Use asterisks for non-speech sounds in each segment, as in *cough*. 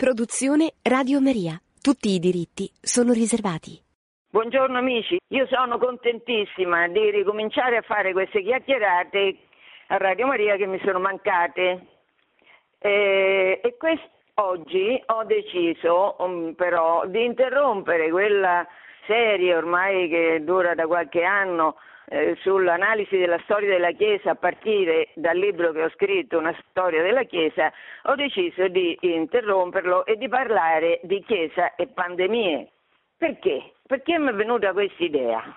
Produzione Radio Maria. Tutti i diritti sono riservati. Buongiorno amici, io sono contentissima di ricominciare a fare queste chiacchierate a Radio Maria che mi sono mancate. Eh, e quest- oggi ho deciso um, però di interrompere quella serie ormai che dura da qualche anno eh, sull'analisi della storia della Chiesa a partire dal libro che ho scritto, Una storia della Chiesa, ho deciso di interromperlo e di parlare di Chiesa e pandemie. Perché? Perché mi è venuta questa idea?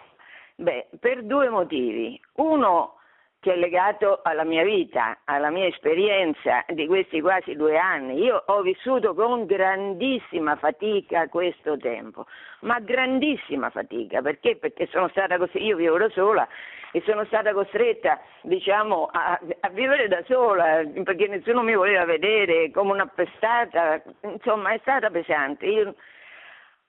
Beh, per due motivi. Uno, che è legato alla mia vita, alla mia esperienza di questi quasi due anni. Io ho vissuto con grandissima fatica questo tempo, ma grandissima fatica, perché? Perché sono stata così, io vivo da sola e sono stata costretta, diciamo, a, a vivere da sola, perché nessuno mi voleva vedere come un'appestata, insomma è stata pesante. Io,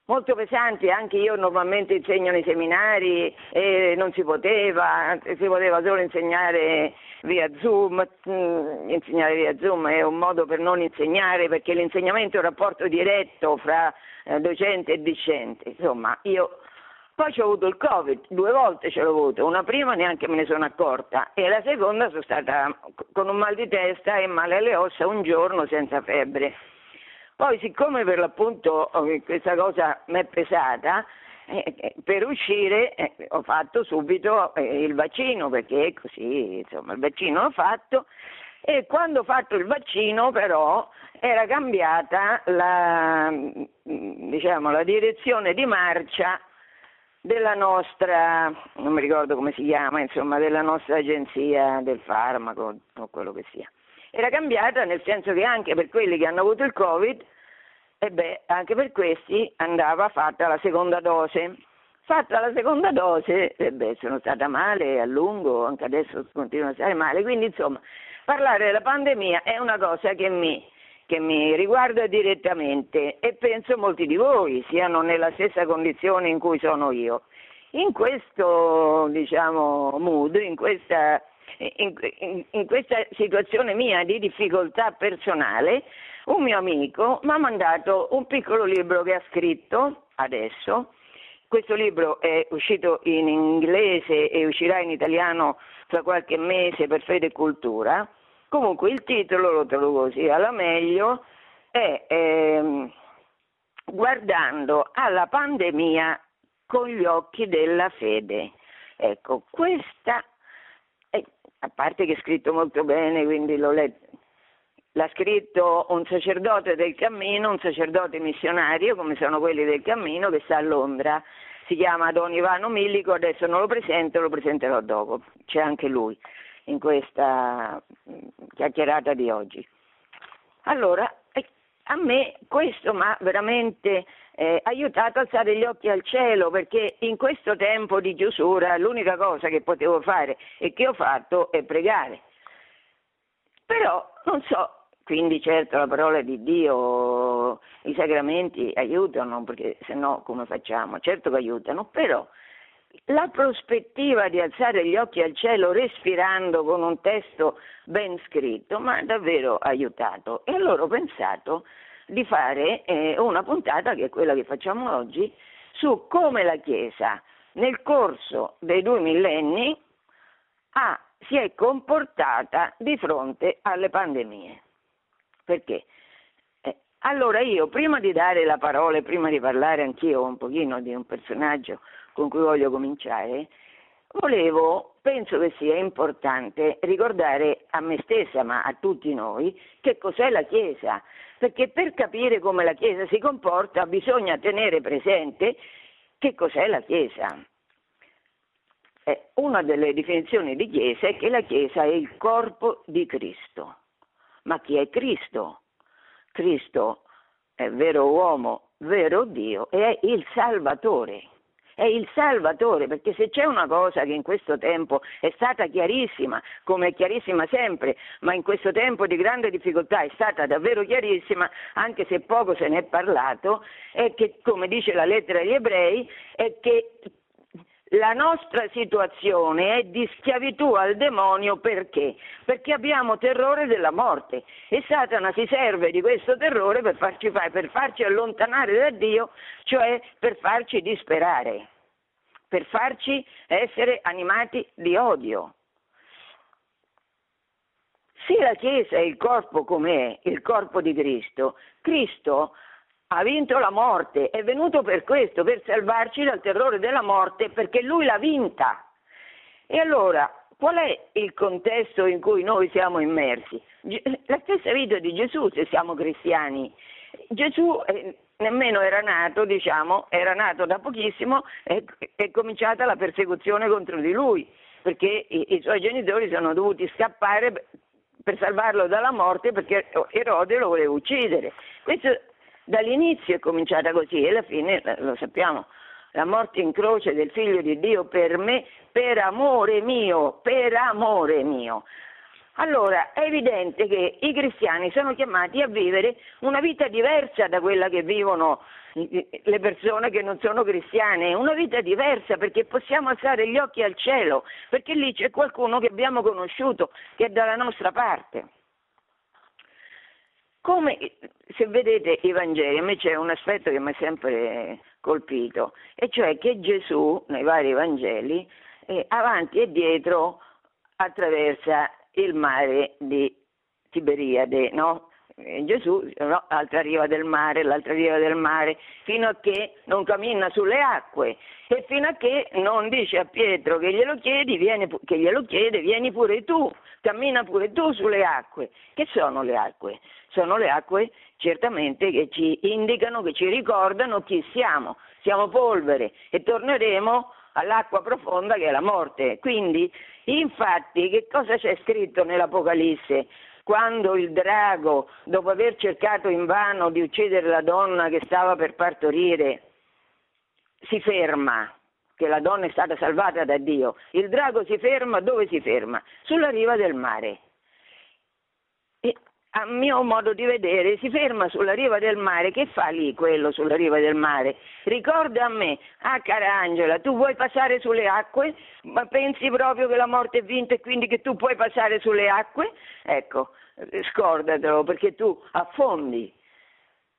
molto pesanti, anche io normalmente insegno nei seminari e non si poteva, si poteva solo insegnare via Zoom, mm, insegnare via Zoom è un modo per non insegnare perché l'insegnamento è un rapporto diretto fra eh, docente e discente, insomma io poi ho avuto il Covid, due volte ce l'ho avuto, una prima neanche me ne sono accorta e la seconda sono stata con un mal di testa e male alle ossa un giorno senza febbre. Poi siccome per l'appunto eh, questa cosa mi è pesata, eh, eh, per uscire ho fatto subito il vaccino perché così insomma il vaccino l'ho fatto. E quando ho fatto il vaccino però era cambiata la, mm, diciamo, la direzione di marcia della nostra, non mi ricordo come si chiama, insomma, della nostra agenzia del farmaco o quello che sia era cambiata nel senso che anche per quelli che hanno avuto il Covid, e beh, anche per questi andava fatta la seconda dose. Fatta la seconda dose, e beh, sono stata male a lungo, anche adesso continuo a stare male, quindi insomma, parlare della pandemia è una cosa che mi, che mi riguarda direttamente e penso molti di voi siano nella stessa condizione in cui sono io. In questo, diciamo, mood, in questa in, in, in questa situazione mia di difficoltà personale, un mio amico mi ha mandato un piccolo libro che ha scritto adesso. Questo libro è uscito in inglese e uscirà in italiano tra qualche mese per fede e cultura. Comunque il titolo, lo trovo così alla meglio, è ehm, Guardando alla pandemia con gli occhi della fede. Ecco, questa a parte che è scritto molto bene, quindi l'ho letto. L'ha scritto un sacerdote del cammino, un sacerdote missionario, come sono quelli del cammino, che sta a Londra. Si chiama Don Ivano Millico, adesso non lo presento, lo presenterò dopo. C'è anche lui in questa mm, chiacchierata di oggi. Allora, a me questo mi ha veramente eh, aiutato a alzare gli occhi al cielo perché in questo tempo di chiusura l'unica cosa che potevo fare e che ho fatto è pregare. Però non so, quindi certo la parola di Dio, i sacramenti aiutano perché se no come facciamo? Certo che aiutano, però la prospettiva di alzare gli occhi al cielo respirando con un testo ben scritto mi ha davvero aiutato e allora ho pensato di fare eh, una puntata che è quella che facciamo oggi su come la Chiesa nel corso dei due millenni ha, si è comportata di fronte alle pandemie. Perché? Eh, allora io prima di dare la parola prima di parlare anch'io un pochino di un personaggio con cui voglio cominciare, volevo, penso che sia importante ricordare a me stessa, ma a tutti noi, che cos'è la Chiesa, perché per capire come la Chiesa si comporta bisogna tenere presente che cos'è la Chiesa. Eh, una delle definizioni di Chiesa è che la Chiesa è il corpo di Cristo. Ma chi è Cristo? Cristo è vero uomo, vero Dio, e è il Salvatore è il Salvatore, perché se c'è una cosa che in questo tempo è stata chiarissima, come è chiarissima sempre, ma in questo tempo di grande difficoltà è stata davvero chiarissima, anche se poco se ne è parlato, è che, come dice la lettera agli ebrei, è che la nostra situazione è di schiavitù al demonio perché? Perché abbiamo terrore della morte e Satana si serve di questo terrore per farci, per farci allontanare da Dio, cioè per farci disperare, per farci essere animati di odio. Se la Chiesa è il corpo com'è, il corpo di Cristo, Cristo ha vinto la morte, è venuto per questo, per salvarci dal terrore della morte, perché lui l'ha vinta. E allora, qual è il contesto in cui noi siamo immersi? La stessa vita di Gesù, se siamo cristiani. Gesù eh, nemmeno era nato, diciamo, era nato da pochissimo e è cominciata la persecuzione contro di lui, perché i, i suoi genitori sono dovuti scappare per salvarlo dalla morte perché Erode lo voleva uccidere. Questo Dall'inizio è cominciata così e alla fine lo sappiamo, la morte in croce del figlio di Dio per me, per amore mio, per amore mio. Allora è evidente che i cristiani sono chiamati a vivere una vita diversa da quella che vivono le persone che non sono cristiane, una vita diversa perché possiamo alzare gli occhi al cielo, perché lì c'è qualcuno che abbiamo conosciuto, che è dalla nostra parte. Come se vedete i Vangeli, a me c'è un aspetto che mi ha sempre colpito, e cioè che Gesù nei vari Vangeli eh, avanti e dietro attraversa il mare di Tiberiade, no? Gesù, no, l'altra riva del mare, l'altra riva del mare, fino a che non cammina sulle acque e fino a che non dice a Pietro che glielo, chiedi, vieni, che glielo chiede, vieni pure tu, cammina pure tu sulle acque. Che sono le acque? Sono le acque certamente che ci indicano, che ci ricordano chi siamo. Siamo polvere e torneremo all'acqua profonda che è la morte. Quindi, infatti, che cosa c'è scritto nell'Apocalisse? Quando il drago, dopo aver cercato invano di uccidere la donna che stava per partorire, si ferma, che la donna è stata salvata da Dio, il drago si ferma dove si ferma? Sulla riva del mare. A mio modo di vedere, si ferma sulla riva del mare, che fa lì quello sulla riva del mare? Ricorda a me, ah cara Angela, tu vuoi passare sulle acque? Ma pensi proprio che la morte è vinta e quindi che tu puoi passare sulle acque? Ecco, scordatelo perché tu affondi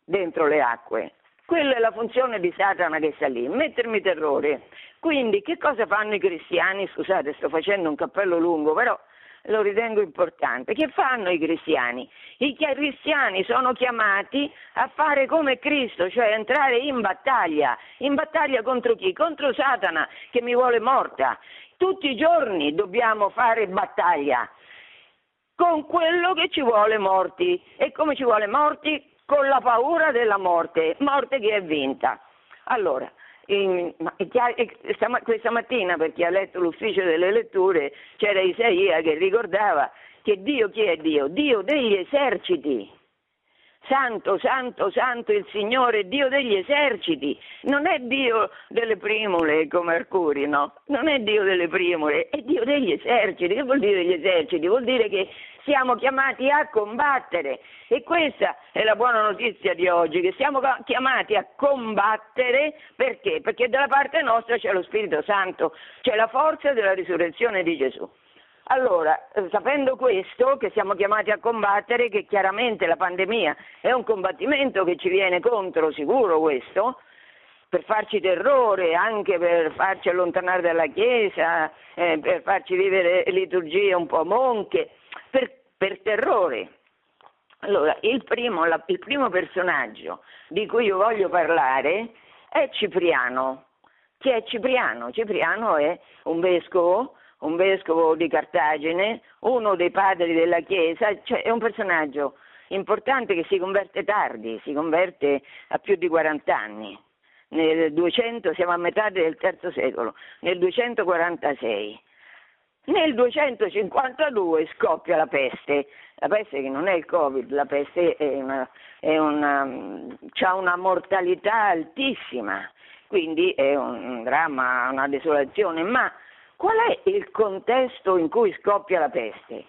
dentro le acque. Quella è la funzione di Satana che sta lì, mettermi terrore. Quindi che cosa fanno i cristiani? Scusate, sto facendo un cappello lungo, però lo ritengo importante. Che fanno i cristiani? I cristiani sono chiamati a fare come Cristo, cioè entrare in battaglia. In battaglia contro chi? Contro Satana che mi vuole morta. Tutti i giorni dobbiamo fare battaglia con quello che ci vuole morti. E come ci vuole morti? Con la paura della morte, morte che è vinta. Allora, in, questa mattina, per chi ha letto l'ufficio delle letture, c'era Isaia che ricordava che Dio chi è Dio? Dio degli eserciti. Santo, santo, santo il Signore, Dio degli eserciti. Non è Dio delle primule come Arcuri, no? Non è Dio delle primule, è Dio degli eserciti. Che vuol dire degli eserciti? Vuol dire che siamo chiamati a combattere e questa è la buona notizia di oggi, che siamo chiamati a combattere perché? Perché dalla parte nostra c'è lo Spirito Santo, c'è la forza della risurrezione di Gesù. Allora, eh, sapendo questo, che siamo chiamati a combattere, che chiaramente la pandemia è un combattimento che ci viene contro, sicuro questo, per farci terrore, anche per farci allontanare dalla Chiesa, eh, per farci vivere liturgie un po' monche, per, per terrore. Allora, il primo, la, il primo personaggio di cui io voglio parlare è Cipriano. Chi è Cipriano? Cipriano è un vescovo, un vescovo di Cartagine, uno dei padri della Chiesa, cioè è un personaggio importante che si converte tardi, si converte a più di 40 anni. Nel 200, siamo a metà del terzo secolo, nel 246. Nel 252 scoppia la peste, la peste che non è il Covid, la peste è una, è una, ha una mortalità altissima, quindi è un dramma, una desolazione, ma qual è il contesto in cui scoppia la peste?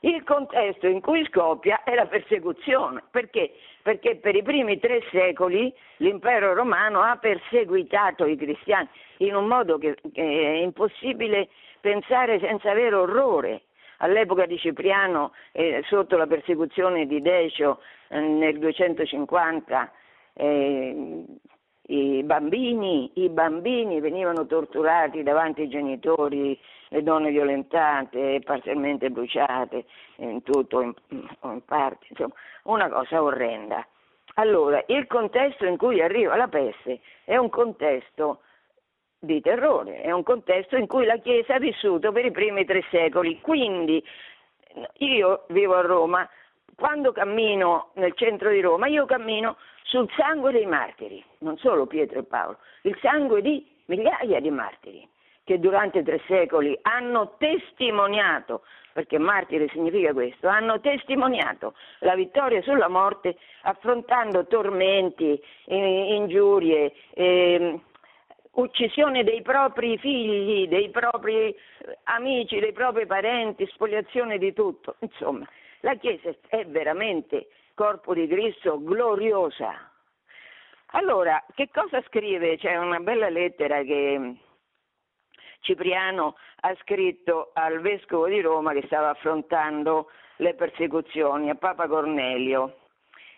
Il contesto in cui scoppia è la persecuzione. Perché? Perché per i primi tre secoli l'impero romano ha perseguitato i cristiani in un modo che, che è impossibile pensare senza avere orrore. All'epoca di Cipriano, eh, sotto la persecuzione di Decio eh, nel 250, eh, i bambini, i bambini, venivano torturati davanti ai genitori, le donne violentate, parzialmente bruciate, in tutto o in, in parte, insomma, una cosa orrenda. Allora, il contesto in cui arriva la peste è un contesto di terrore, è un contesto in cui la Chiesa ha vissuto per i primi tre secoli. Quindi io vivo a Roma, quando cammino nel centro di Roma, io cammino sul sangue dei martiri, non solo Pietro e Paolo, il sangue di migliaia di martiri che durante tre secoli hanno testimoniato, perché martire significa questo, hanno testimoniato la vittoria sulla morte affrontando tormenti, ingiurie, eh, uccisione dei propri figli, dei propri amici, dei propri parenti, spoliazione di tutto. Insomma, la Chiesa è veramente corpo di Cristo gloriosa. Allora, che cosa scrive? C'è una bella lettera che Cipriano ha scritto al vescovo di Roma che stava affrontando le persecuzioni, a Papa Cornelio,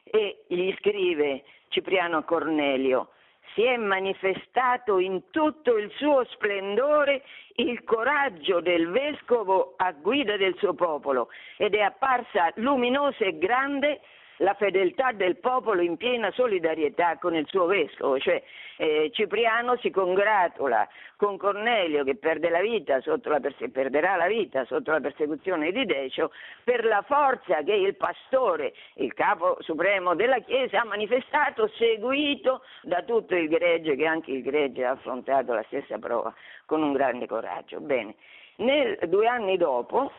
e gli scrive Cipriano a Cornelio, si è manifestato in tutto il suo splendore il coraggio del vescovo a guida del suo popolo ed è apparsa luminosa e grande la fedeltà del popolo in piena solidarietà con il suo vescovo, cioè eh, Cipriano si congratula con Cornelio che perde la la perse- perderà la vita sotto la persecuzione di Decio per la forza che il pastore, il capo supremo della Chiesa ha manifestato seguito da tutto il gregge che anche il gregge ha affrontato la stessa prova con un grande coraggio. Bene, nel, due anni dopo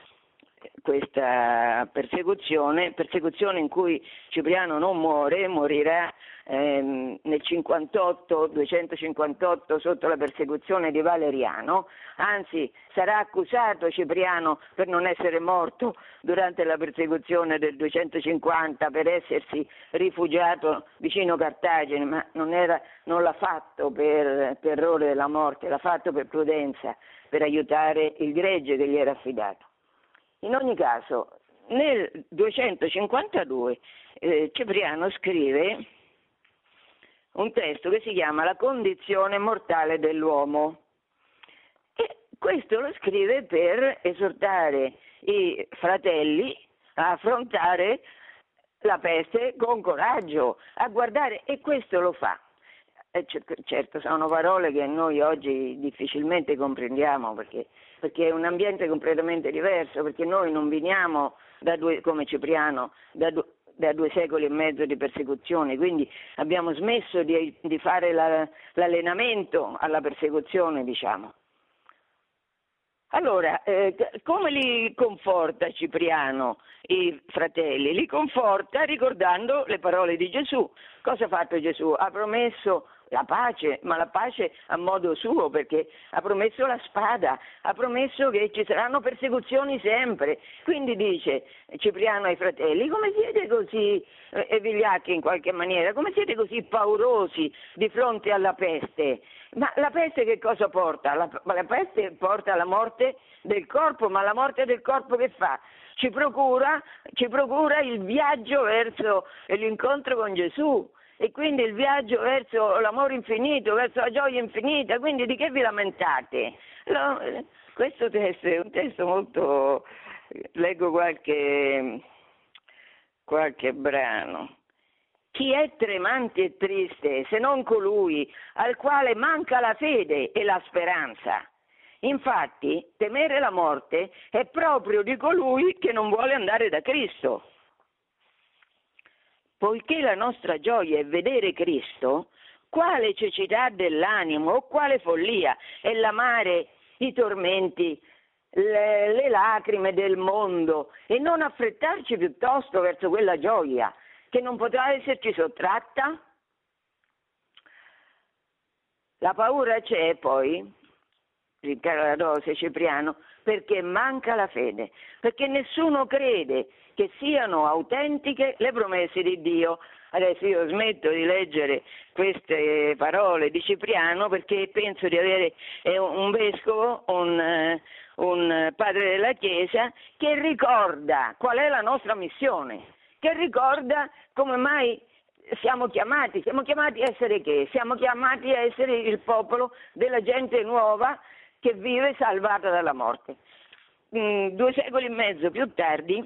questa persecuzione, persecuzione in cui Cipriano non muore, morirà ehm, nel 58, 258 sotto la persecuzione di Valeriano, anzi sarà accusato Cipriano per non essere morto durante la persecuzione del 250 per essersi rifugiato vicino Cartagine, ma non, era, non l'ha fatto per terrore della morte, l'ha fatto per prudenza, per aiutare il gregge che gli era affidato. In ogni caso, nel 252 eh, Cipriano scrive un testo che si chiama La condizione mortale dell'uomo e questo lo scrive per esortare i fratelli a affrontare la peste con coraggio, a guardare e questo lo fa. Eh, certo, sono parole che noi oggi difficilmente comprendiamo perché, perché, è un ambiente completamente diverso, perché noi non veniamo due, come Cipriano da, due, da due secoli e mezzo di persecuzione, quindi abbiamo smesso di, di fare la, l'allenamento alla persecuzione, diciamo. Allora, eh, come li conforta Cipriano i fratelli? Li conforta ricordando le parole di Gesù. Cosa ha fatto Gesù? Ha promesso la pace, ma la pace a modo suo, perché ha promesso la spada, ha promesso che ci saranno persecuzioni sempre. Quindi dice Cipriano ai fratelli, come siete così eh, vigliacchi in qualche maniera, come siete così paurosi di fronte alla peste? Ma la peste che cosa porta? La, la peste porta alla morte del corpo, ma la morte del corpo che fa? Ci procura, ci procura il viaggio verso l'incontro con Gesù e quindi il viaggio verso l'amore infinito, verso la gioia infinita, quindi di che vi lamentate? No, questo testo è un testo molto... leggo qualche, qualche brano. Chi è tremante e triste se non colui al quale manca la fede e la speranza? Infatti, temere la morte è proprio di colui che non vuole andare da Cristo. Poiché la nostra gioia è vedere Cristo, quale cecità dell'animo o quale follia è l'amare i tormenti, le, le lacrime del mondo e non affrettarci piuttosto verso quella gioia che non potrà esserci sottratta? La paura c'è poi, Riccardo Cipriano, perché manca la fede, perché nessuno crede che siano autentiche le promesse di Dio. Adesso io smetto di leggere queste parole di Cipriano perché penso di avere un vescovo, un, eh, un padre della Chiesa che ricorda qual è la nostra missione, che ricorda come mai siamo chiamati, siamo chiamati a essere che? Siamo chiamati a essere il popolo della gente nuova che vive salvata dalla morte. Mm, due secoli e mezzo più tardi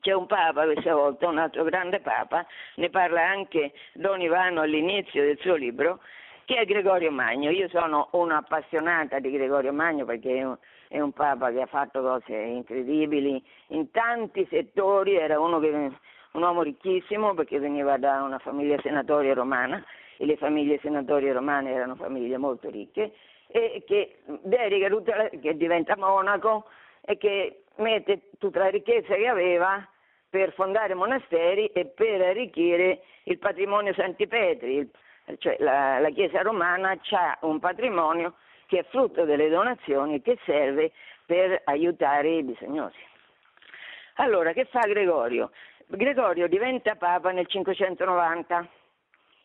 c'è un Papa questa volta, un altro grande Papa, ne parla anche Don Ivano all'inizio del suo libro, che è Gregorio Magno. Io sono un'appassionata di Gregorio Magno perché è un, è un Papa che ha fatto cose incredibili in tanti settori, era che, un uomo ricchissimo perché veniva da una famiglia senatoria romana e le famiglie senatorie romane erano famiglie molto ricche e che dedica tutta la, che diventa monaco e che mette tutta la ricchezza che aveva per fondare monasteri e per arricchire il patrimonio Santi Petri, il, cioè la, la Chiesa romana ha un patrimonio che è frutto delle donazioni che serve per aiutare i bisognosi. Allora, che fa Gregorio? Gregorio diventa Papa nel 590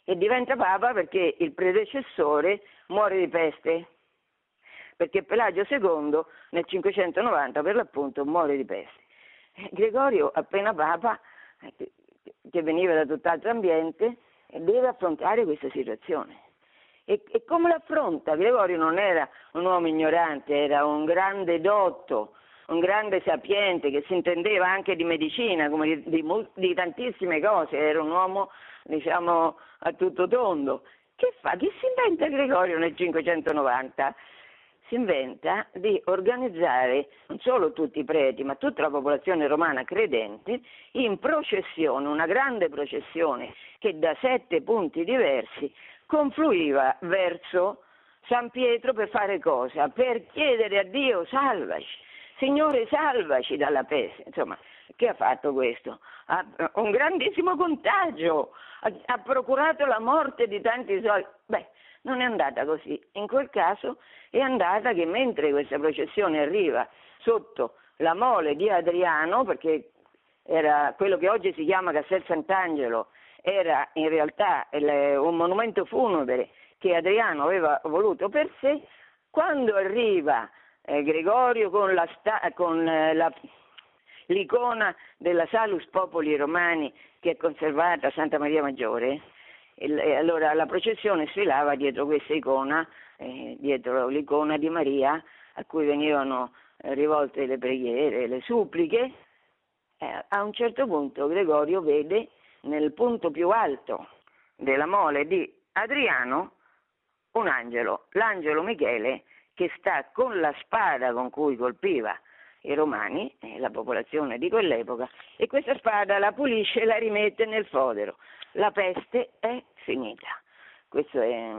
e diventa Papa perché il predecessore muore di peste, perché Pelagio II nel 590 per l'appunto muore di peste. Gregorio, appena Papa, che veniva da tutt'altro ambiente, deve affrontare questa situazione. E, e, come l'affronta? Gregorio non era un uomo ignorante, era un grande dotto, un grande sapiente che si intendeva anche di medicina, di, di, di tantissime cose, era un uomo diciamo a tutto tondo. Che fa? Che si inventa Gregorio nel 590? si inventa di organizzare non solo tutti i preti, ma tutta la popolazione romana credente in processione, una grande processione che da sette punti diversi confluiva verso San Pietro per fare cosa? Per chiedere a Dio salvaci, Signore salvaci dalla peste. Insomma, che ha fatto questo? Ha un grandissimo contagio, ha, ha procurato la morte di tanti soldi. Beh, non è andata così. In quel caso è andata che mentre questa processione arriva sotto la mole di Adriano, perché era quello che oggi si chiama Castel Sant'Angelo, era in realtà un monumento funebre che Adriano aveva voluto per sé, quando arriva eh, Gregorio con, la, con eh, la, l'icona della Salus Popoli Romani che è conservata a Santa Maria Maggiore, e allora la processione sfilava dietro questa icona, eh, dietro l'icona di Maria, a cui venivano eh, rivolte le preghiere, le suppliche. Eh, a un certo punto Gregorio vede nel punto più alto della mole di Adriano un angelo, l'angelo Michele, che sta con la spada con cui colpiva i romani, la popolazione di quell'epoca, e questa spada la pulisce e la rimette nel fodero la peste è finita. Questo è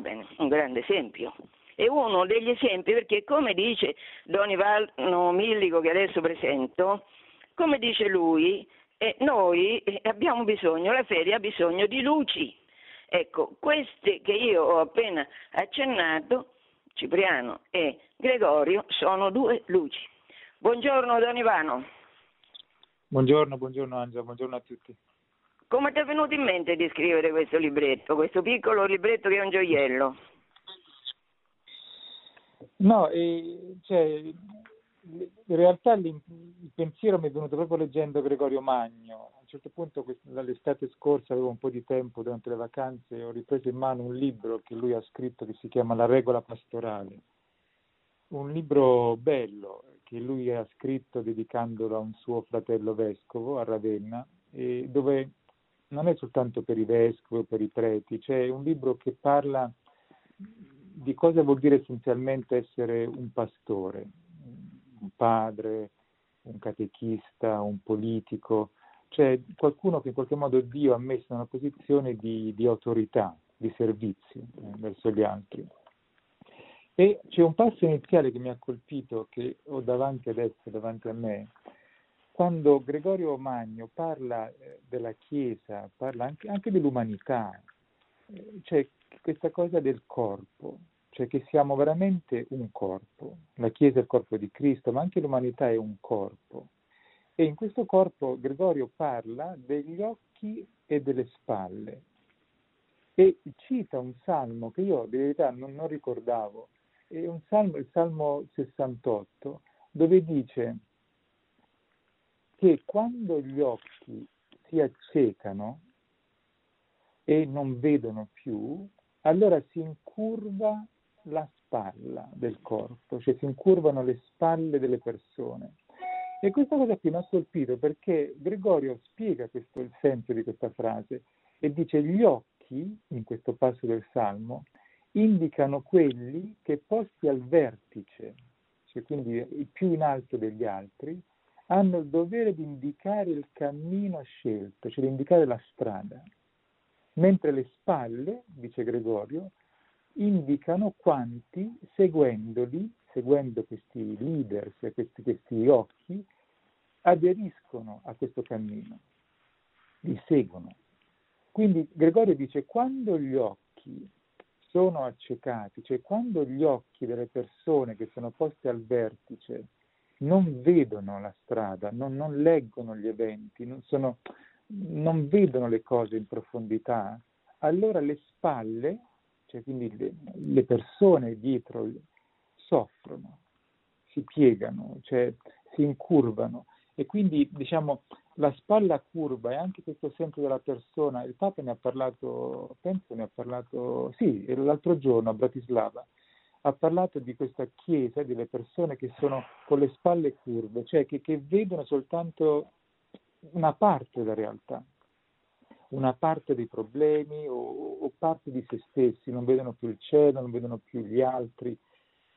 bene, un grande esempio. È uno degli esempi perché, come dice Don Ivano Millico, che adesso presento, come dice lui, eh, noi abbiamo bisogno, la fede ha bisogno di luci. Ecco, queste che io ho appena accennato, Cipriano e Gregorio, sono due luci. Buongiorno Don Ivano. Buongiorno, buongiorno Angela, buongiorno a tutti. Come ti è venuto in mente di scrivere questo libretto, questo piccolo libretto che è un gioiello? No, eh, cioè, in realtà il pensiero mi è venuto proprio leggendo Gregorio Magno. A un certo punto, dall'estate scorsa, avevo un po' di tempo durante le vacanze e ho ripreso in mano un libro che lui ha scritto che si chiama La regola pastorale. Un libro bello che lui ha scritto dedicandolo a un suo fratello vescovo a Ravenna, dove non è soltanto per i vescovi o per i preti, c'è un libro che parla di cosa vuol dire essenzialmente essere un pastore, un padre, un catechista, un politico, cioè qualcuno che in qualche modo Dio ha messo in una posizione di, di autorità, di servizio eh, verso gli altri. E c'è un passo iniziale che mi ha colpito, che ho davanti adesso, davanti a me, quando Gregorio Magno parla eh, della Chiesa, parla anche, anche dell'umanità, c'è questa cosa del corpo, cioè che siamo veramente un corpo. La Chiesa è il corpo di Cristo, ma anche l'umanità è un corpo. E in questo corpo Gregorio parla degli occhi e delle spalle e cita un salmo che io di verità non, non ricordavo, è un salmo, il Salmo 68, dove dice che quando gli occhi si accecano e non vedono più, allora si incurva la spalla del corpo, cioè si incurvano le spalle delle persone. E questa cosa qui mi ha colpito perché Gregorio spiega questo, il senso di questa frase e dice gli occhi, in questo passo del Salmo, indicano quelli che posti al vertice, cioè quindi più in alto degli altri, hanno il dovere di indicare il cammino scelto, cioè di indicare la strada, mentre le spalle, dice Gregorio, indicano quanti, seguendoli, seguendo questi leaders, questi, questi occhi, aderiscono a questo cammino, li seguono. Quindi Gregorio dice quando gli occhi sono accecati, cioè quando gli occhi delle persone che sono poste al vertice non vedono la strada, non, non leggono gli eventi, non, sono, non, vedono le cose in profondità, allora le spalle, cioè quindi le, le persone dietro, soffrono, si piegano, cioè si incurvano e quindi diciamo la spalla curva e anche questo senso della persona, il Papa ne ha parlato, penso ne ha parlato, sì, l'altro giorno a Bratislava, ha parlato di questa chiesa, delle persone che sono con le spalle curve, cioè che, che vedono soltanto una parte della realtà, una parte dei problemi o, o, parte di se stessi, non vedono più il cielo, non vedono più gli altri.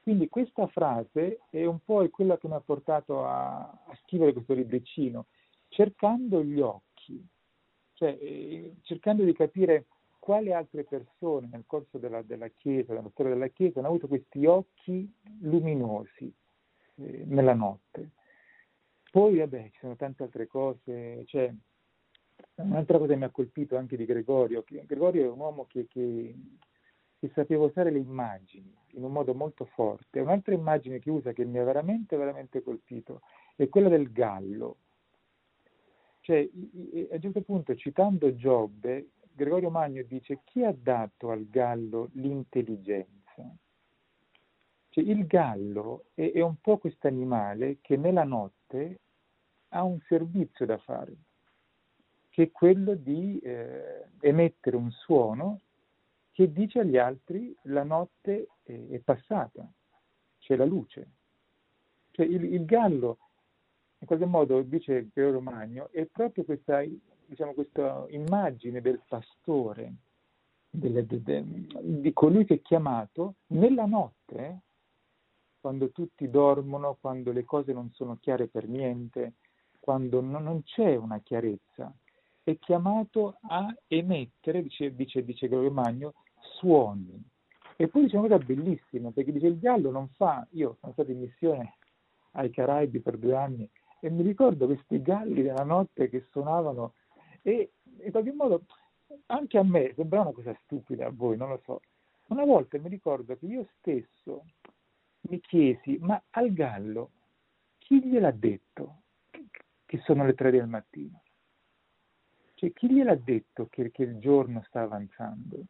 Quindi questa frase è un po' quella che mi ha portato a, a scrivere questo libricino, cercando gli occhi, cioè eh, cercando di capire quali altre persone nel corso della, della, Chiesa, della storia della Chiesa, hanno avuto questi occhi luminosi eh, nella notte. Poi, vabbè, ci sono tante altre cose, cioè, un'altra cosa che mi ha colpito anche di Gregorio, che Gregorio è un uomo che, che, che sapeva usare le immagini in un modo molto forte. Un'altra immagine che usa che mi ha veramente, veramente colpito è quella del gallo. Cioè, a un certo punto, citando Giobbe, Gregorio Magno dice chi ha dato al gallo l'intelligenza? Cioè, il gallo è, è un po' questo animale che nella notte ha un servizio da fare, che è quello di eh, emettere un suono che dice agli altri la notte è, passata, c'è la luce. Cioè, il, il gallo, in qualche modo, dice Gregorio Magno, è proprio questa diciamo, questa immagine del pastore, delle, de, de, di colui che è chiamato nella notte, quando tutti dormono, quando le cose non sono chiare per niente, quando non, non c'è una chiarezza, è chiamato a emettere, dice, dice, dice Gregorio Magno, suoni. E poi dice una cosa bellissima, perché dice il gallo non fa, io sono stato in missione ai Caraibi per due anni e mi ricordo questi galli della notte che suonavano e in qualche modo anche a me sembra una cosa stupida, a voi non lo so. Una volta mi ricordo che io stesso mi chiesi, ma al gallo chi gliel'ha detto che sono le tre del mattino? Cioè, chi gliel'ha detto che, che il giorno sta avanzando?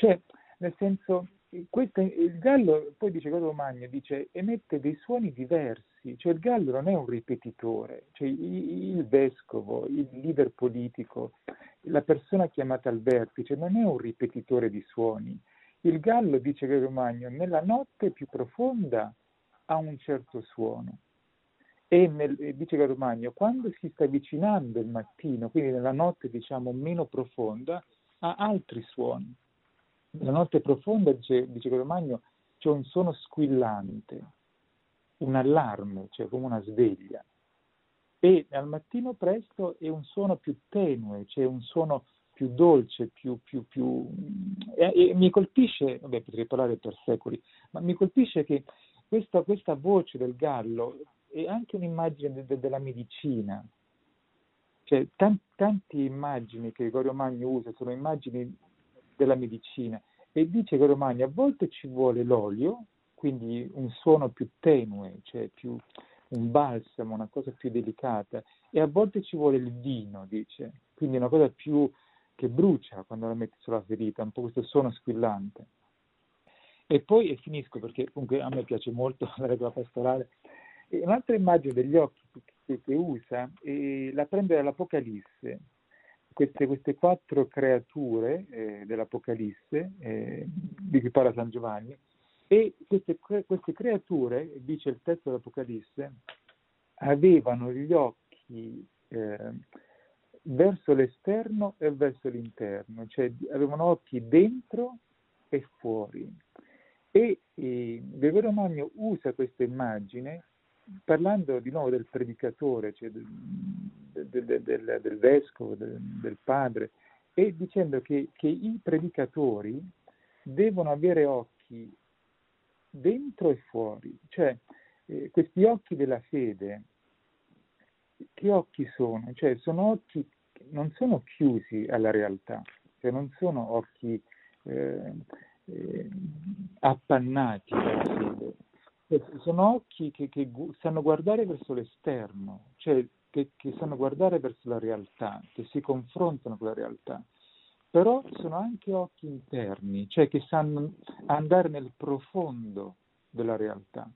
Cioè, nel senso, questo, il gallo, poi dice Godo Magno, dice, emette dei suoni diversi, cioè il gallo non è un ripetitore, cioè il, vescovo, il leader politico, la persona chiamata al vertice non è un ripetitore di suoni. Il gallo, dice Godo Magno, nella notte più profonda ha un certo suono. E nel, dice Godo Magno, quando si sta avvicinando il mattino, quindi nella notte diciamo meno profonda, ha altri suoni. Nella notte profonda, dice, dice Magno, c'è un suono squillante, un allarme, cioè come una sveglia. E al mattino presto è un suono più tenue, cioè un suono più dolce, più... più, più e, e mi colpisce, vabbè potrei parlare per secoli, ma mi colpisce che questa, questa voce del gallo è anche un'immagine de, de, della medicina. Cioè, tant, tante immagini che Gregorio Magno usa sono immagini della medicina. E dice che Romagna a volte ci vuole l'olio, quindi un suono più tenue, cioè più un balsamo, una cosa più delicata, e a volte ci vuole il vino, dice, quindi una cosa più che brucia quando la metti sulla ferita, un po' questo suono squillante. E poi, e finisco perché comunque a me piace molto *laughs* la regola pastorale, e un'altra immagine degli occhi che, che usa eh, la prende dall'Apocalisse, queste, queste quattro creature eh, dell'Apocalisse, eh, di cui parla San Giovanni, e queste, queste creature, dice il testo dell'Apocalisse, avevano gli occhi eh, verso l'esterno e verso l'interno, cioè avevano occhi dentro e fuori. E eh, Vero Magno usa questa immagine parlando di nuovo del predicatore, cioè del, del, del, vescovo, del, padre, e dicendo che, che i predicatori devono avere occhi dentro e fuori, cioè eh, questi occhi della fede, che occhi sono? Cioè sono occhi che non sono chiusi alla realtà, cioè non sono occhi eh, eh, appannati dalla fede, sono occhi che, che, sanno guardare verso l'esterno, cioè che, che, sanno guardare verso la realtà, che si confrontano con la realtà, però sono anche occhi interni, cioè che sanno andare nel profondo della realtà.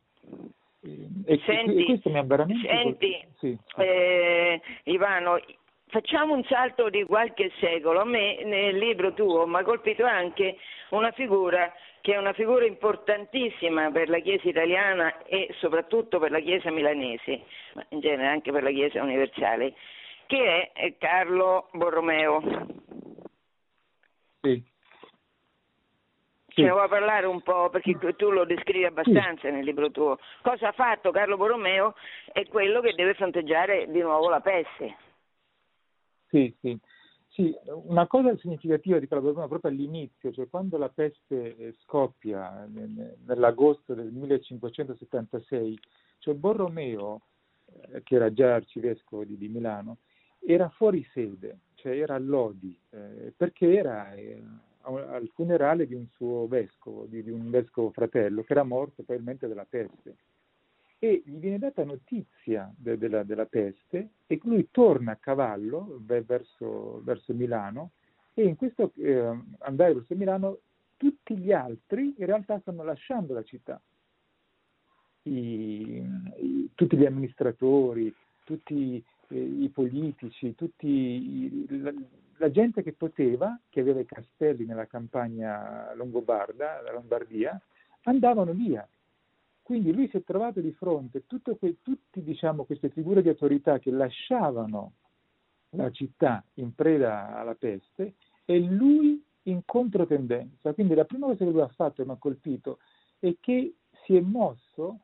E, senti, e questo mi ha veramente... Senti, sì. eh, Ivano, facciamo un salto di qualche secolo. A me nel libro tuo mi ha colpito anche una figura che è una figura importantissima per la Chiesa italiana e soprattutto per la Chiesa milanese, ma in genere anche per la Chiesa universale, che è Carlo Borromeo. Sì. Ce ne vuoi parlare un po', perché tu lo descrivi abbastanza nel libro tuo. Cosa ha fatto Carlo Borromeo è quello che deve fronteggiare di nuovo la peste. Sì, sì. Sì, una cosa significativa di Calabrone proprio all'inizio, cioè quando la peste eh, scoppia nell'agosto del 1576, cioè Borromeo, eh, che era già arcivescovo di, di, Milano, era fuori sede, cioè era a Lodi, eh, perché era eh, al funerale di un suo vescovo, di, di un vescovo fratello, che era morto probabilmente della peste e gli viene data notizia de, de la, della peste e lui torna a cavallo verso, verso Milano e in questo eh, andare verso Milano tutti gli altri in realtà stanno lasciando la città. I, i, tutti gli amministratori, tutti eh, i politici, tutti i, la, la, gente che poteva, che aveva i castelli nella campagna longobarda, la Lombardia, andavano via quindi lui si è trovato di fronte a tutte diciamo, queste figure di autorità che lasciavano la città in preda alla peste e lui in controtendenza. Quindi la prima cosa che lui ha fatto e mi ha colpito è che si è mosso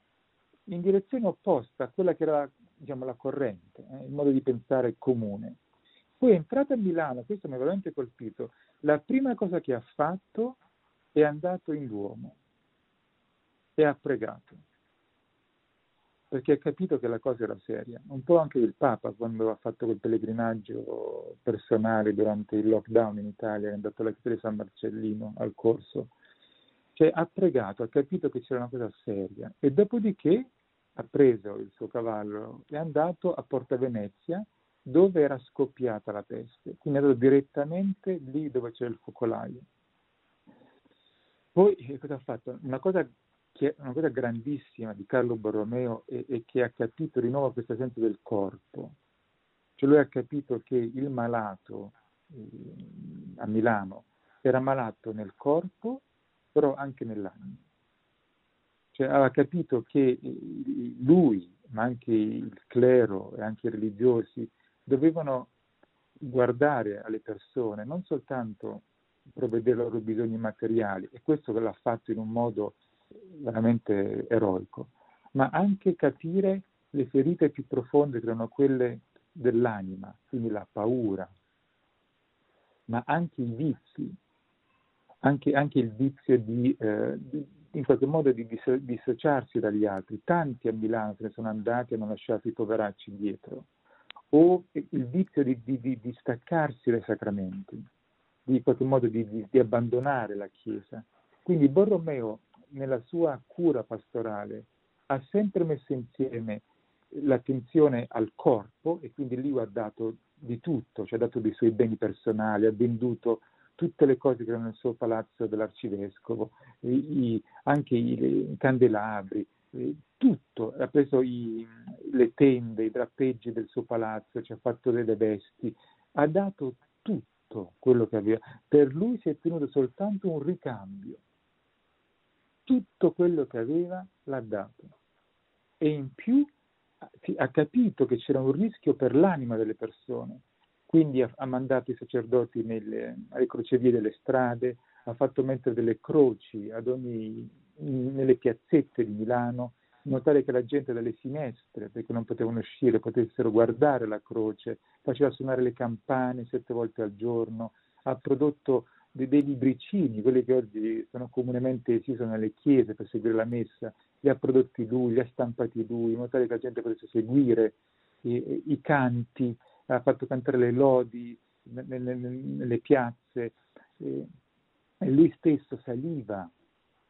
in direzione opposta a quella che era diciamo, la corrente, eh, il modo di pensare comune. Poi è entrato a Milano, questo mi ha veramente colpito, la prima cosa che ha fatto è andato in Duomo e ha pregato, perché ha capito che la cosa era seria. Un po' anche il Papa quando ha fatto quel pellegrinaggio personale durante il lockdown in Italia, è andato alla chiesa di San Marcellino al corso, cioè ha pregato, ha capito che c'era una cosa seria e dopodiché ha preso il suo cavallo e è andato a Porta Venezia dove era scoppiata la peste, quindi è andato direttamente lì dove c'era il focolaio. Poi eh, cosa ha fatto? Una cosa che è una cosa grandissima di Carlo Borromeo e, e che ha capito di nuovo questo senso del corpo. Cioè lui ha capito che il malato eh, a Milano era malato nel corpo, però anche nell'anima. Cioè aveva capito che eh, lui, ma anche il clero e anche i religiosi, dovevano guardare alle persone, non soltanto provvedere ai loro bisogni materiali, e questo l'ha fatto in un modo veramente eroico, ma anche capire le ferite più profonde che erano quelle dell'anima, quindi la paura, ma anche i vizi, anche, anche il vizio di, eh, di, in qualche modo di dissociarsi dagli altri. Tanti a Milano se ne sono andati e hanno lasciato i poveracci dietro, o il vizio di, di staccarsi dai sacramenti, di qualche modo di abbandonare la Chiesa. Quindi Borromeo nella sua cura pastorale ha sempre messo insieme l'attenzione al corpo e quindi lui ha dato di tutto, ci ha dato dei suoi beni personali, ha venduto tutte le cose che erano nel suo palazzo dell'arcivescovo, i, anche i, i candelabri, eh, tutto, ha preso le tende, i drappeggi del suo palazzo, ci ha fatto delle vesti, ha dato tutto quello che aveva. Per lui si è tenuto soltanto un ricambio. Tutto quello che aveva l'ha dato. E in più ha capito che c'era un rischio per l'anima delle persone, quindi ha, ha mandato i sacerdoti nelle, alle crocevie delle strade, ha fatto mettere delle croci ogni, nelle piazzette di Milano, in modo tale che la gente dalle finestre, perché non potevano uscire, potessero guardare la croce, faceva suonare le campane sette volte al giorno, ha prodotto dei, dei libricini, quelli che oggi sono comunemente si usano nelle chiese per seguire la messa, li ha prodotti lui, li ha stampati lui, in modo tale che la gente potesse seguire i, i canti, ha fatto cantare le lodi nelle, nelle piazze e, e lui stesso saliva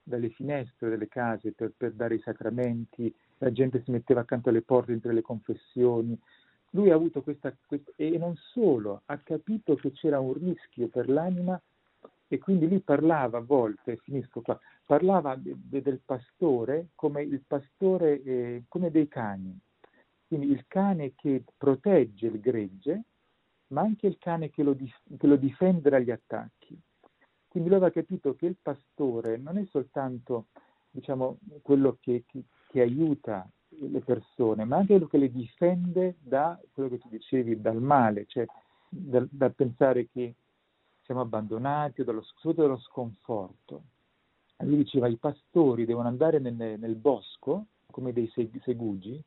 dalle finestre delle case per, per, dare i sacramenti, la gente si metteva accanto alle porte entre le confessioni. Lui ha avuto questa, questa, e non solo, ha capito che c'era un rischio per l'anima e quindi lui parlava a volte, finisco qua, parlava de, de, del pastore come il pastore, eh, come dei cani. Quindi il cane che protegge il gregge, ma anche il cane che lo, che lo difende dagli attacchi. Quindi lui aveva capito che il pastore non è soltanto diciamo, quello che, che, che aiuta le persone, ma anche quello che le difende da quello che tu dicevi, dal male, cioè dal, dal pensare che siamo abbandonati dallo, soprattutto dallo sconforto. Lui diceva i pastori devono andare nel, nel bosco come dei segugi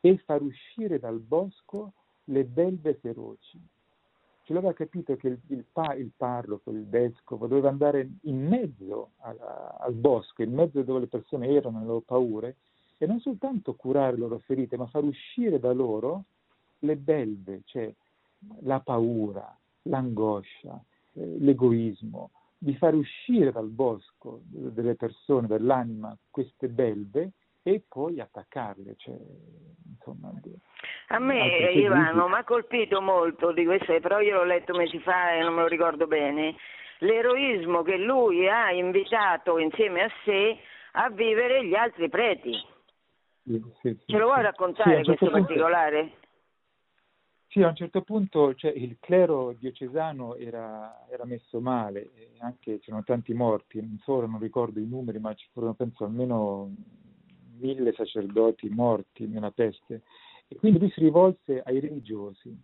e far uscire dal bosco le belve feroci. Ce l'aveva capito che il, il, il parroco, il vescovo, doveva andare in mezzo a, a, al bosco, in mezzo dove le persone erano, le loro paure, e non soltanto curare le loro ferite, ma far uscire da loro le belve, cioè la paura, l'angoscia, eh, l'egoismo, di far uscire dal bosco delle persone, dall'anima, queste belve e poi attaccarle. Cioè, insomma, a me, Ivano, mi ha colpito molto di queste, però io l'ho letto mesi fa e non me lo ricordo bene, l'eroismo che lui ha invitato insieme a sé a vivere gli altri preti. Sì, sì, Ce lo vuoi raccontare certo questo particolare? Sì, a un certo punto cioè, il clero diocesano era, era, messo male, anche c'erano tanti morti, non solo, non ricordo i numeri, ma ci furono penso almeno mille sacerdoti morti nella peste. E quindi lui si rivolse ai religiosi.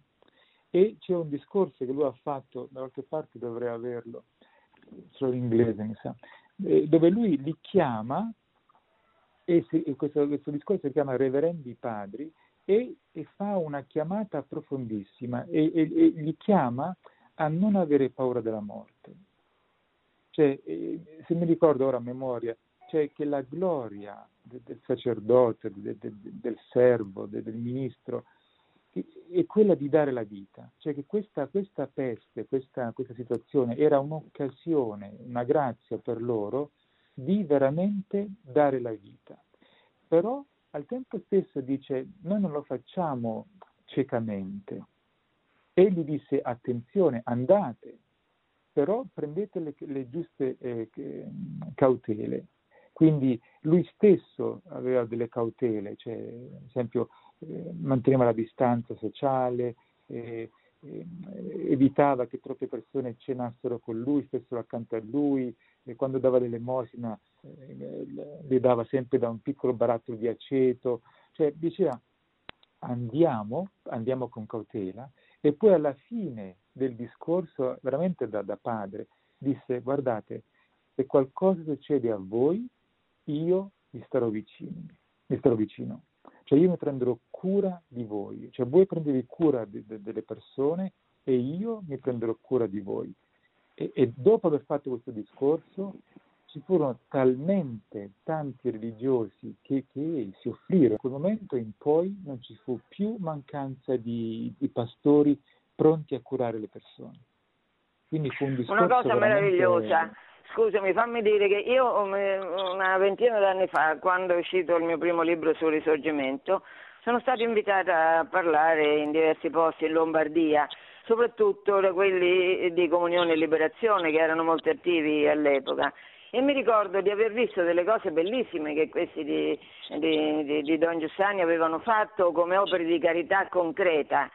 E c'è un discorso che lui ha fatto, da qualche parte dovrei averlo, solo in inglese mi sa, dove lui li chiama, e, si, e questo, questo discorso si chiama Reverendi Padri, e, e fa una chiamata profondissima e, e, e, li chiama a non avere paura della morte. Cioè, se mi ricordo ora a memoria, cioè che la gloria del, del sacerdote, del, del, del servo, del, ministro, è quella di dare la vita, cioè che questa, questa peste, questa, questa situazione era un'occasione, una grazia per loro di veramente dare la vita. Però al tempo stesso dice noi non lo facciamo ciecamente. Egli disse attenzione, andate, però prendete le, le giuste eh, cautele. Quindi lui stesso aveva delle cautele, cioè, ad esempio eh, manteneva la distanza sociale, eh, evitava che troppe persone cenassero con lui, stessero accanto a lui, e quando dava l'elemosina eh, le dava sempre da un piccolo barattolo di aceto, cioè diceva andiamo, andiamo con cautela e poi alla fine del discorso, veramente da, da padre, disse guardate, se qualcosa succede a voi, io vi starò vicino, vi starò vicino. Cioè io mi prenderò cura di voi, cioè voi prendevi cura de, de, delle persone e io mi prenderò cura di voi. E, e dopo aver fatto questo discorso ci furono talmente tanti religiosi che, che, si offrirono. Da quel momento in poi non ci fu più mancanza di, di pastori pronti a curare le persone. Quindi fu un discorso Una cosa meravigliosa. Scusami, fammi dire che io um, una ventina d'anni fa, quando è uscito il mio primo libro sul risorgimento, sono stata invitata a parlare in diversi posti in Lombardia, soprattutto da quelli di Comunione e Liberazione che erano molto attivi all'epoca. E mi ricordo di aver visto delle cose bellissime che questi di, di- di- di Don Giussani avevano fatto come opere di carità concreta.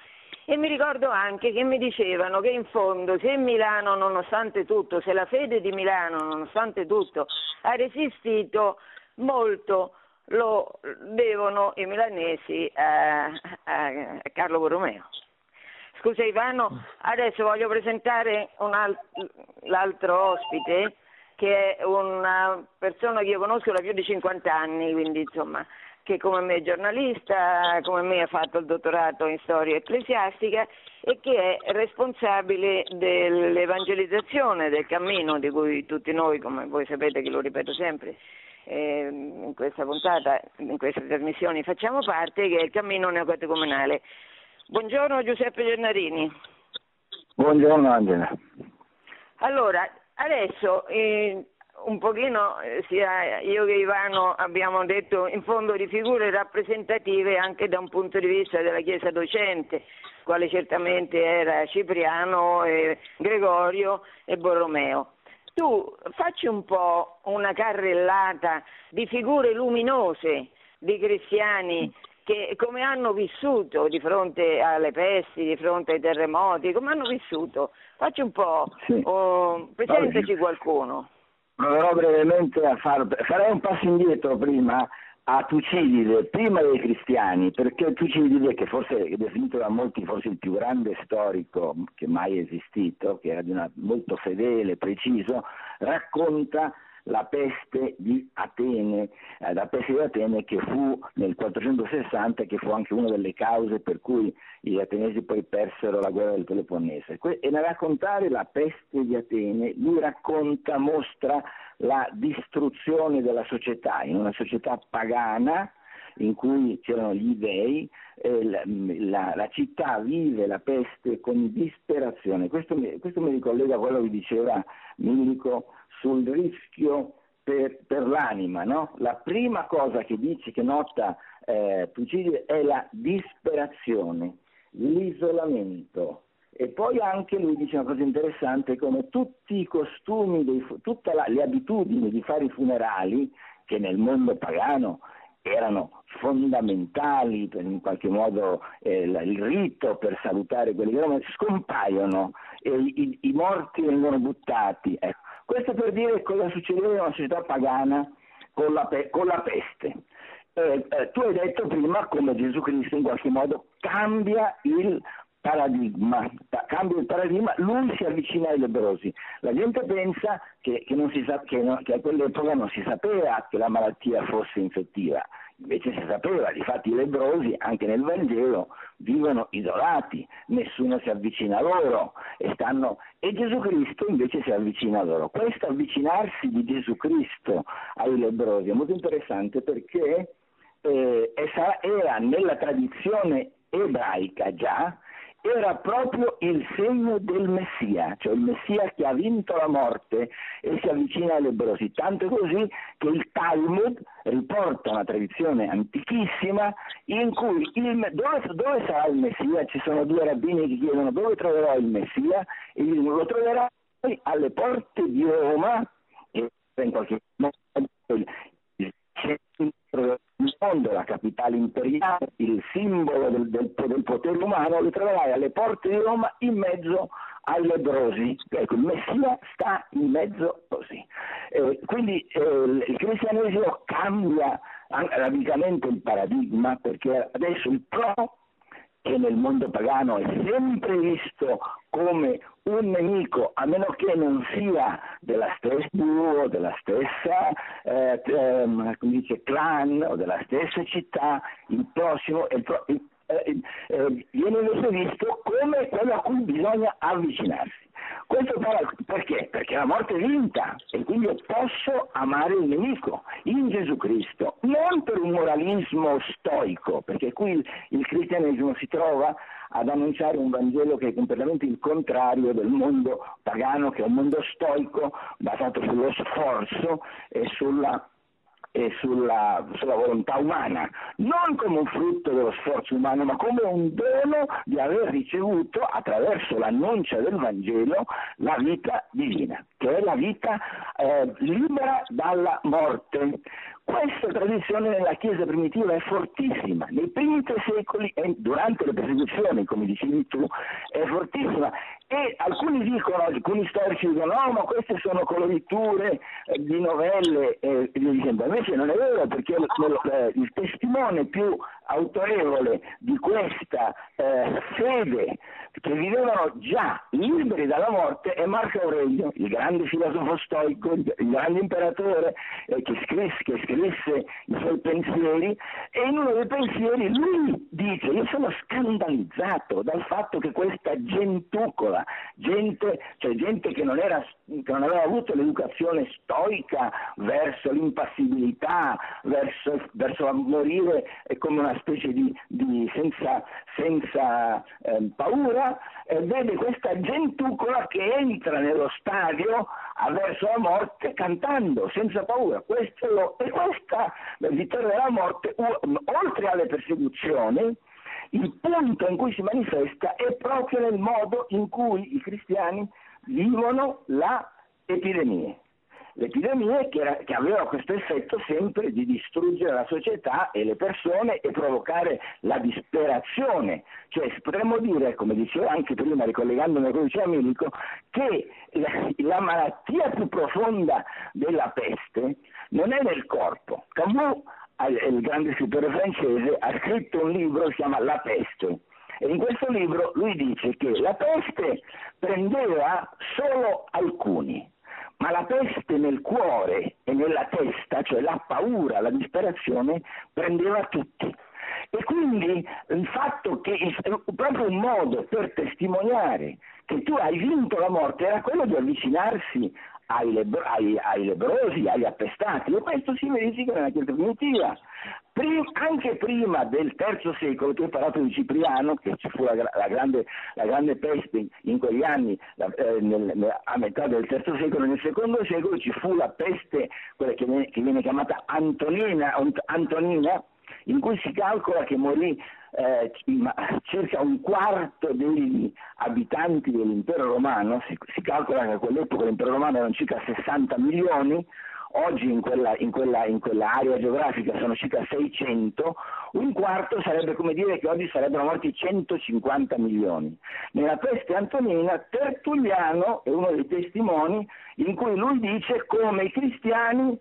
E mi ricordo anche che mi dicevano che in fondo se Milano, nonostante tutto, se la fede di Milano, nonostante tutto, ha resistito molto, lo devono i milanesi a, a Carlo Borromeo. Scusa Ivano, adesso voglio presentare un al- l'altro ospite che è una persona che io conosco da più di 50 anni, quindi insomma che come me è giornalista, come me ha fatto il dottorato in storia ecclesiastica e che è responsabile dell'evangelizzazione del cammino di cui tutti noi, come voi sapete che lo ripeto sempre, eh, in questa puntata, in queste trasmissioni facciamo parte, che è il cammino neocatecumenale. Buongiorno Giuseppe Gennarini. Buongiorno Angela. Allora, adesso eh, un pochino eh, sia io che Ivano abbiamo detto in fondo di figure rappresentative anche da un punto di vista della Chiesa docente, quale certamente era Cipriano, eh, Gregorio e Borromeo. Tu facci un po' una carrellata di figure luminose di cristiani che come hanno vissuto di fronte alle pesti, di fronte ai terremoti, come hanno vissuto. Facci un po', Sì. oh, presentaci Vabbè. qualcuno. Proverò brevemente a far... farei un passo indietro prima a Tucidide, prima dei cristiani, perché Tucidide, che forse è definito da molti forse il più grande storico che mai esistito, che era di una, molto fedele, preciso, racconta la peste di Atene, eh, la peste di Atene che fu nel 460 e che fu anche una delle cause per cui gli atenesi poi persero la guerra del Peloponnese. Que- E nel raccontare la peste di Atene, lui racconta, mostra la distruzione della società, in una società pagana in cui c'erano gli dei, eh, la, la- la città vive la peste con disperazione. Questo mi, questo mi ricollega a quello che diceva Milico sul rischio per, per l'anima. No? La prima cosa che dice, che nota eh, Tucidide è la disperazione, l'isolamento. E poi anche lui dice una cosa interessante, come tutti i costumi, tutte le abitudini di fare i funerali, che nel mondo pagano erano fondamentali, per in qualche modo eh, il rito per salutare quelli che erano, scompaiono e i- i morti vengono buttati. Ecco. Questo per dire cosa succedeva in una società pagana con la, pe- con la peste. Eh, eh, tu hai detto prima come Gesù Cristo in qualche modo cambia il paradigma, pa- cambia il paradigma, lui si avvicina ai lebrosi. La gente pensa che, che sa- che no- che a quell'epoca non si sapeva che la malattia fosse infettiva, invece si sapeva, difatti i lebrosi anche nel Vangelo vivono isolati, nessuno si avvicina a loro e, stanno... e Gesù Cristo invece si avvicina a loro. Questo avvicinarsi di Gesù Cristo ai lebrosi è molto interessante perché eh, era nella tradizione ebraica già, era proprio il segno del Messia, cioè il Messia che ha vinto la morte e si avvicina ai lebrosi, tanto così che il Talmud riporta una tradizione antichissima in cui il, dove, dove sarà il Messia? Ci sono due rabbini che chiedono dove troverò il Messia? E gli lo troverai alle porte di Roma. E in qualche modo il, il centro del mondo, la capitale imperiale, il simbolo del, del, del potere umano, lo troverai alle porte di Roma in mezzo ai lebrosi. Ecco, il Messia sta in mezzo così. Eh, quindi eh, il cristianesimo cambia radicalmente il paradigma perché adesso il pro che nel mondo pagano è sempre visto come un nemico, a meno che non sia della stessa o della stessa eh, ehm, dice, clan o della stessa città, il prossimo il pro, il, eh, eh, viene visto come quello a cui bisogna avvicinarsi. Questo perché? Perché la morte è vinta e quindi io posso amare il nemico in Gesù Cristo, non per un moralismo stoico, perché qui il cristianesimo si trova ad annunciare un Vangelo che è completamente il contrario del mondo pagano, che è un mondo stoico basato sullo sforzo e sulla e sulla, sulla, volontà umana, non come un frutto dello sforzo umano, ma come un dono di aver ricevuto attraverso l'annuncia del Vangelo la vita divina, che è la vita eh, libera dalla morte. Questa tradizione nella Chiesa primitiva è fortissima, nei primi tre secoli e durante le persecuzioni, come dicevi tu, è fortissima. E alcuni dicono, alcuni storici dicono no, ma queste sono coloriture eh, di novelle e via dicendo. Invece non è vero perché il, il testimone più autorevole di questa eh, fede che vivevano già liberi dalla morte è Marco Aurelio, il grande filosofo stoico, il grande imperatore eh, che, scrisse, che, scrisse, i suoi pensieri e in uno dei pensieri lui dice io sono scandalizzato dal fatto che questa gentucola, gente, cioè gente che non, era, che non aveva avuto l'educazione stoica verso l'impassibilità, verso, verso morire come una specie di, di senza, senza eh, paura, eh, vede questa gentucola che entra nello stadio verso la morte cantando senza paura. Questo, e questa vittoria della morte, oltre alle persecuzioni, il punto in cui si manifesta è proprio nel modo in cui i cristiani vivono la epidemia l'epidemia che, era, che, aveva questo effetto sempre di distruggere la società e le persone e provocare la disperazione. Cioè potremmo dire, come dicevo anche prima ricollegandomi a quello che diceva Milico, che la, la malattia più profonda della peste non è nel corpo. Camus, il grande scrittore francese, ha scritto un libro che si chiama La peste. E in questo libro lui dice che la peste prendeva solo alcuni, ma la peste nel cuore e nella testa, cioè la paura, la disperazione, prendeva tutti. E quindi il fatto che proprio un modo per testimoniare che tu hai vinto la morte era quello di avvicinarsi ai, lebro, ai, ai lebrosi, agli appestati, e questo si verifica nella Chiesa primitiva. Prim, anche prima del terzo secolo, tu hai parlato di Cipriano, che ci fu la, la, grande, la grande, peste in quegli anni, la, eh, nel, a metà del terzo secolo, nel secondo secolo ci fu la peste, quella che viene, che viene chiamata Antonina, Antonina, in cui si calcola che morì eh, *laughs* circa un quarto degli abitanti dell'impero romano, si, si, calcola che a quell'epoca l'impero romano erano circa 60 milioni, oggi in quella, in, quella, in quella, area geografica sono circa 600, un quarto sarebbe come dire che oggi sarebbero morti 150 milioni. Nella peste antonina Tertulliano è uno dei testimoni in cui lui dice come i cristiani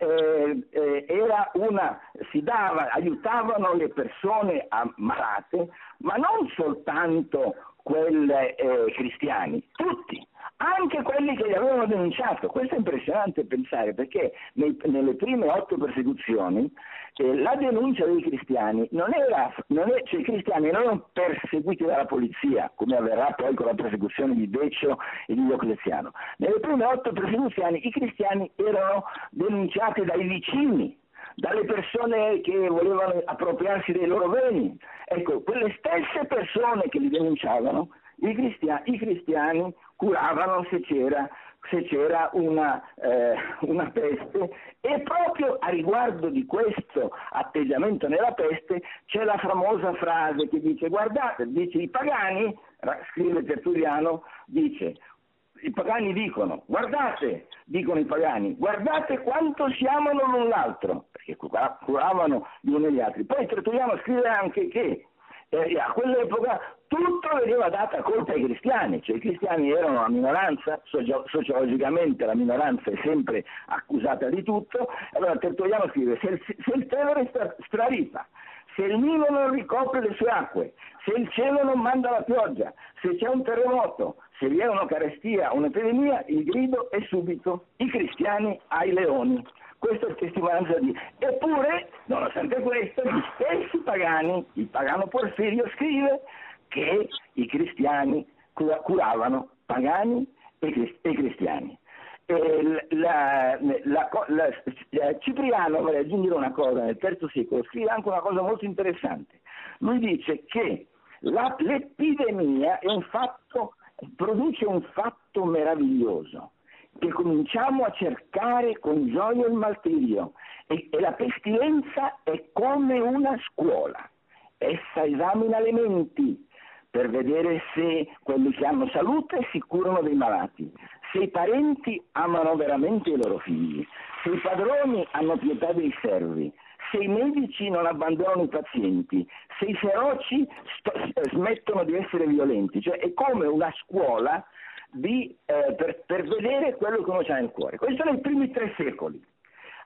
eh, eh, una, si dava, aiutavano le persone ammalate, ma non soltanto quelle eh, cristiani, tutti, anche quelli che li avevano denunciato. Questo è impressionante pensare perché nei, nelle prime otto persecuzioni eh, la denuncia dei cristiani non era, non è, cioè i cristiani non erano perseguiti dalla polizia, come avverrà poi con la persecuzione di Decio e di Diocleziano. Nelle prime otto persecuzioni i cristiani erano denunciati dai vicini, dalle persone che volevano appropriarsi dei loro beni. Ecco, quelle stesse persone che li denunciavano, i cristiani, i cristiani curavano se c'era, se c'era una, eh, una, peste e proprio a riguardo di questo atteggiamento nella peste c'è la famosa frase che dice guardate, dice i pagani, scrive Tertulliano, dice i pagani dicono, guardate, dicono i pagani, guardate quanto si amano l'un l'altro, perché curavano gli uni gli altri. Poi Tertulliano scrive anche che eh, a quell'epoca tutto veniva data colpa ai cristiani, cioè i cristiani erano una minoranza, socio- sociologicamente la minoranza è sempre accusata di tutto, allora Tertulliano scrive se il, se il Tevere stra- straripa, se il Nilo non ricopre le sue acque, se il cielo non manda la pioggia, se c'è un terremoto, se vi è una carestia, un'epidemia, il grido è subito, i cristiani ai leoni. Questa è testimonianza di... Eppure, nonostante questo, gli stessi pagani, il pagano Porfirio scrive che i cristiani curavano pagani e, cristiani. E la, la, la, Cipriano, vorrei aggiungere una cosa, nel terzo secolo scrive anche una cosa molto interessante. Lui dice che l'epidemia un fatto, produce un fatto meraviglioso che cominciamo a cercare con gioia il martirio e, e la pestilenza è come una scuola. Essa esamina le menti per vedere se quelli che hanno salute si curano dei malati, se i parenti amano veramente i loro figli, se i padroni hanno pietà dei servi, se i medici non abbandonano i pazienti, se i feroci st- smettono di essere violenti, cioè è come una scuola di, eh, per, per, vedere quello che uno ha nel cuore. Questo nei primi tre secoli.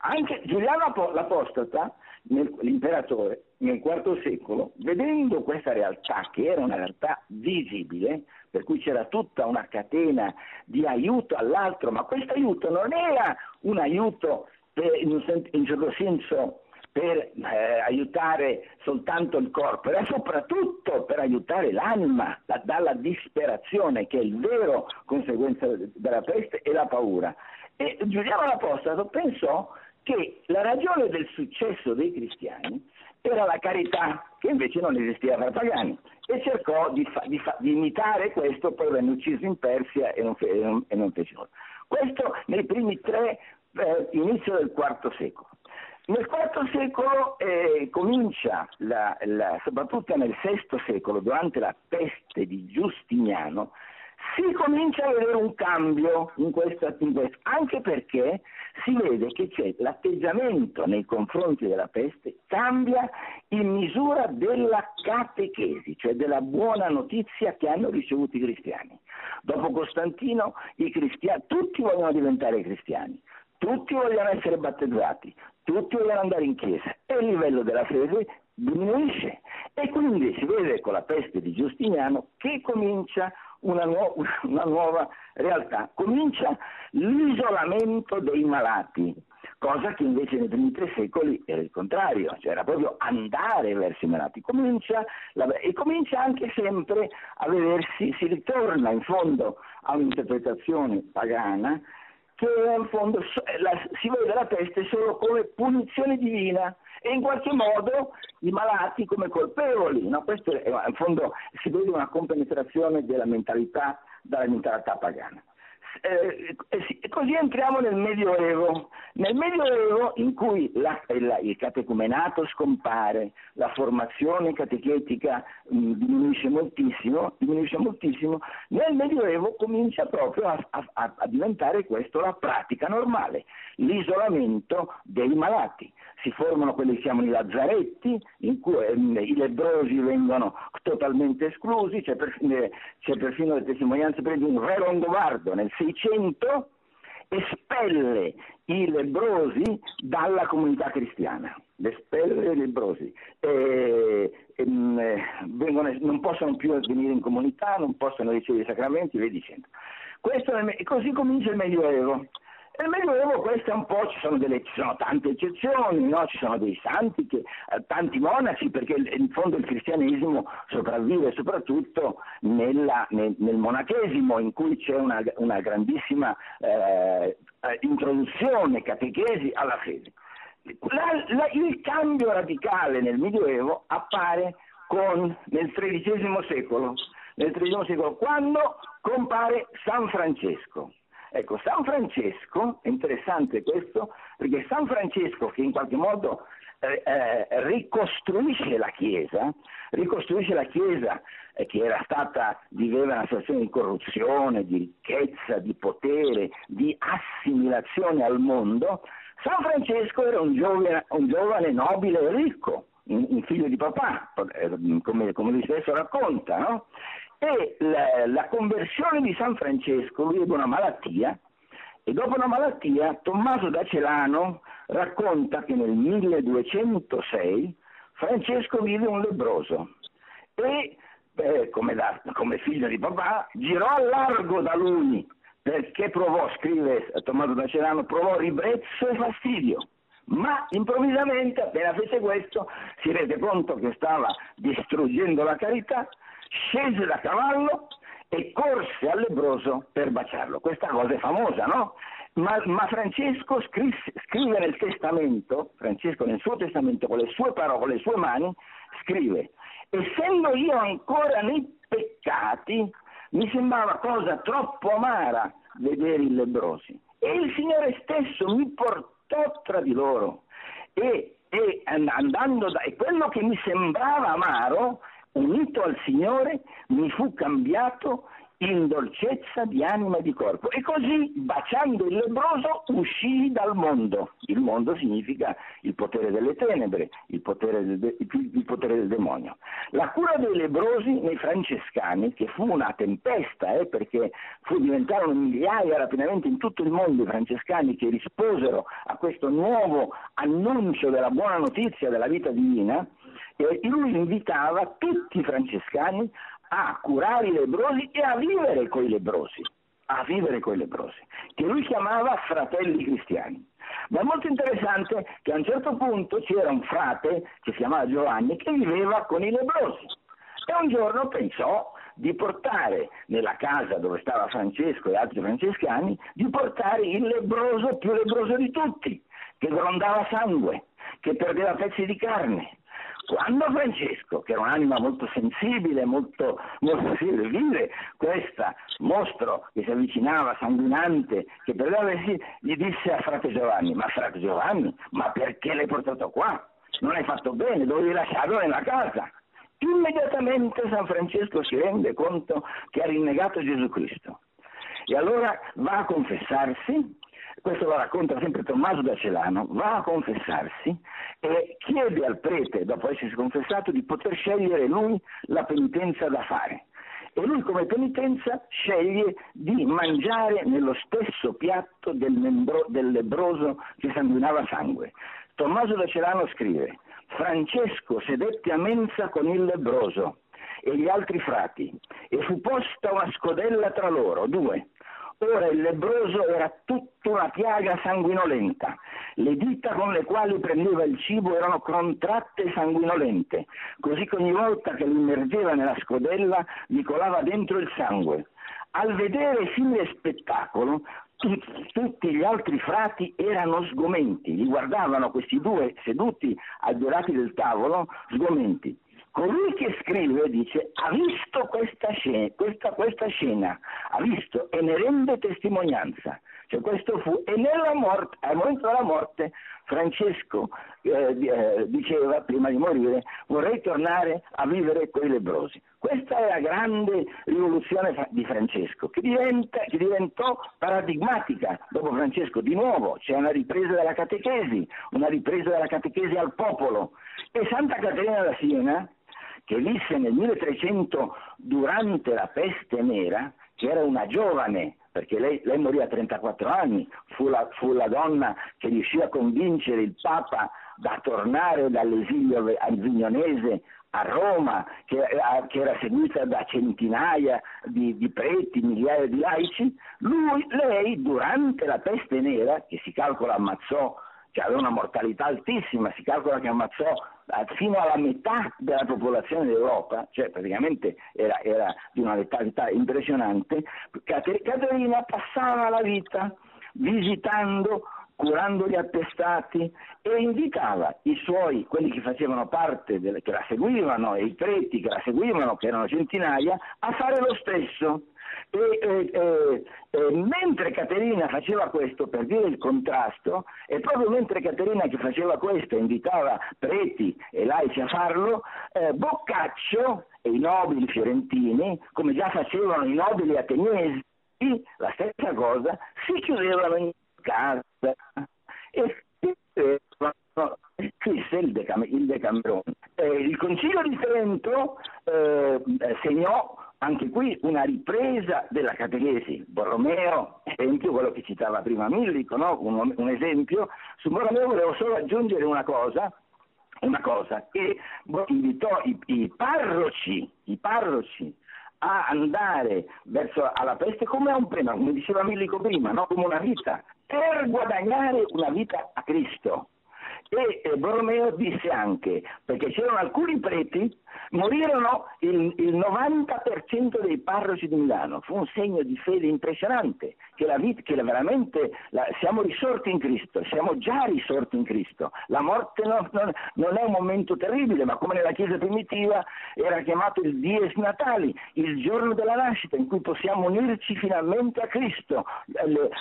Anche Giuliano l'Apostata, nel, l'imperatore, nel IV secolo, vedendo questa realtà, che era una realtà visibile, per cui c'era tutta una catena di aiuto all'altro, ma questo aiuto non era un aiuto per, un, in un certo senso per eh, aiutare soltanto il corpo, era soprattutto per aiutare l'anima da, dalla disperazione, che è il vero conseguenza della peste e la paura. E Giuliano l'Apostolo pensò che la ragione del successo dei cristiani era la carità, che invece non esisteva tra i pagani, e cercò di, fa, di, fa, di, imitare questo, poi venne ucciso in Persia e non, fe, e non, e non fece nulla. Questo nei primi tre, eh, inizio del IV secolo. Nel IV secolo eh, comincia, la, la, soprattutto nel VI secolo, durante la peste di Giustiniano, si comincia a vedere un cambio in questa, in anche perché si vede che c'è l'atteggiamento nei confronti della peste cambia in misura della catechesi, cioè della buona notizia che hanno ricevuto i cristiani. Dopo Costantino cristiani, tutti vogliono diventare cristiani, tutti vogliono essere battezzati, tutti vogliono andare in chiesa e il livello della fede diminuisce. E quindi si vede con la peste di Giustiniano che comincia una, nu- *laughs* una nuova realtà, comincia l'isolamento dei malati, cosa che invece nei primi tre secoli era il contrario, cioè era proprio andare verso i malati, comincia la, e comincia anche sempre a vedersi, si ritorna in fondo a un'interpretazione pagana che in fondo la, si vede la peste solo come punizione divina e in qualche modo i malati come colpevoli. No? Questo è, in fondo si vede una compenetrazione della mentalità dalla mentalità pagana. Eh, eh, così entriamo nel Medioevo, nel Medioevo in cui la, la, il catecumenato scompare, la formazione catechetica mh, mm, diminuisce, moltissimo, diminuisce moltissimo, nel Medioevo comincia proprio a, a, a diventare questo la pratica normale, l'isolamento dei malati si formano quelli che chiamano i lazzaretti, in cui eh, i lebrosi vengono totalmente esclusi, c'è perfino, c'è perfino le testimonianze per di un re longobardo nel 600 espelle i lebrosi dalla comunità cristiana, espelle i lebrosi, e, e, mm, vengono, non possono più venire in comunità, non possono ricevere i sacramenti, via dicendo. Questo, così comincia il Medioevo. Nel Medioevo queste un po' ci sono, delle, ci sono tante eccezioni, no? ci sono dei santi, che, eh, tanti monaci, perché in fondo il cristianesimo sopravvive soprattutto nella, nel, nel, monachesimo, in cui c'è una, una grandissima eh, eh introduzione, catechesi alla fede. La, la, il cambio radicale nel Medioevo appare con, nel XIII secolo, secolo, quando compare San Francesco. Ecco, San Francesco, è interessante questo, perché San Francesco che in qualche modo eh, eh, ricostruisce la Chiesa, ricostruisce la Chiesa eh, che era stata, viveva una situazione di corruzione, di ricchezza, di potere, di assimilazione al mondo, San Francesco era un giovane, un giovane nobile e ricco, un, un, figlio di papà, eh, come, come lui stesso racconta, no? E la, la conversione di San Francesco, lui ebbe una malattia e dopo una malattia Tommaso da Celano racconta che nel 1206 Francesco vide un lebroso e eh, come, da, come, figlio di papà girò a largo da lui perché provò, scrive Tommaso da Celano, provò ribrezzo e fastidio. Ma improvvisamente, appena fece questo, si rese conto che stava distruggendo la carità scese da cavallo e corse al lebroso per baciarlo. Questa cosa è famosa, no? Ma, ma Francesco scrisse, scrive nel testamento, Francesco nel suo testamento con le sue parole, con le sue mani, scrive essendo io ancora nei peccati, mi sembrava cosa troppo amara vedere i lebrosi. E il Signore stesso mi portò tra di loro. E, e da, e quello che mi sembrava amaro, unito al Signore, mi fu cambiato in dolcezza di anima e di corpo. E così, baciando il lebroso, uscì dal mondo. Il mondo significa il potere delle tenebre, il potere del, il potere del demonio. La cura dei lebrosi nei francescani, che fu una tempesta, eh, perché fu, diventarono migliaia rapidamente in tutto il mondo i francescani che risposero a questo nuovo annuncio della buona notizia della vita divina, e lui invitava tutti i francescani a curare i lebrosi e a vivere con i lebrosi, a vivere con i lebrosi, che lui chiamava fratelli cristiani. Ma è molto interessante che a un certo punto c'era un frate che si chiamava Giovanni che viveva con i lebrosi e un giorno pensò di portare nella casa dove stava Francesco e altri francescani, di portare il lebroso più lebroso di tutti, che grondava sangue, che perdeva pezzi di carne, quando Francesco, che era un'anima molto sensibile, molto, molto vive questo mostro che si avvicinava, sanguinante, che per versi, gli disse a frate Giovanni, ma frate Giovanni, ma perché l'hai portato qua? Non hai fatto bene, dovevi lasciarlo nella casa. Immediatamente San Francesco si rende conto che ha rinnegato Gesù Cristo. E allora va a confessarsi questo lo racconta sempre Tommaso da Celano, va a confessarsi e chiede al prete, dopo essersi confessato, di poter scegliere lui la penitenza da fare. E lui come penitenza sceglie di mangiare nello stesso piatto del, membro, del lebroso che sanguinava sangue. Tommaso da Celano scrive, Francesco sedette a mensa con il lebroso e gli altri frati e fu posta una scodella tra loro, due, Ora il lebroso era tutta una piaga sanguinolenta. Le dita con le quali prendeva il cibo erano contratte sanguinolente, così che ogni volta che lo immergeva nella scodella gli colava dentro il sangue. Al vedere simile spettacolo, tutti gli altri frati erano sgomenti, li guardavano questi due seduti ai due lati del tavolo, sgomenti. Colui che scrive dice ha visto questa scena, questa, questa scena, ha visto e ne rende testimonianza. Cioè questo fu, e morte, al momento della morte Francesco eh, eh, diceva prima di morire vorrei tornare a vivere con i lebrosi. Questa è la grande rivoluzione di Francesco che, diventa, che diventò paradigmatica. Dopo Francesco di nuovo c'è una ripresa della catechesi, una ripresa della catechesi al popolo. E Santa Caterina da Siena che visse nel 1300 durante la peste nera, che era una giovane, perché lei, lei morì a 34 anni, fu la, fu la, donna che riuscì a convincere il Papa da tornare dall'esilio avignonese a Roma, che, che, era seguita da centinaia di, di, preti, migliaia di laici, lui, lei durante la peste nera, che si calcola ammazzò che aveva una mortalità altissima, si calcola che ammazzò fino alla metà della popolazione d'Europa, cioè praticamente era, era di una letalità impressionante, Caterina passava la vita visitando curando gli attestati e invitava i suoi, quelli che facevano parte, delle, che la seguivano e i preti che la seguivano, che erano centinaia, a fare lo stesso. E, e, e, mentre Caterina faceva questo per dire il contrasto, e proprio mentre Caterina che faceva questo invitava preti e laici a farlo, eh, Boccaccio e i nobili fiorentini, come già facevano i nobili ateniesi, la stessa cosa, si chiudevano in casa e scrisse il, Decam- il Decamerone. Eh, il Concilio di Trento eh, segnò anche qui una ripresa della catechesi. Borromeo, esempio, quello che citava prima Millico, no? un, un, esempio. Su Borromeo volevo solo aggiungere una cosa, una cosa che invitò i, i, parroci, i parroci a andare verso alla peste come a un premio, come diceva Millico prima, no? come una vita, per guadagnare una vita a Cristo. E Borromeo disse anche, perché c'erano alcuni preti, morirono il, il 90% dei parroci di Milano, fu un segno di fede impressionante, che, la vita, che la veramente la, siamo risorti in Cristo, siamo già risorti in Cristo, la morte non, non, non, è un momento terribile, ma come nella Chiesa primitiva era chiamato il Dies Natali, il giorno della nascita in cui possiamo unirci finalmente a Cristo,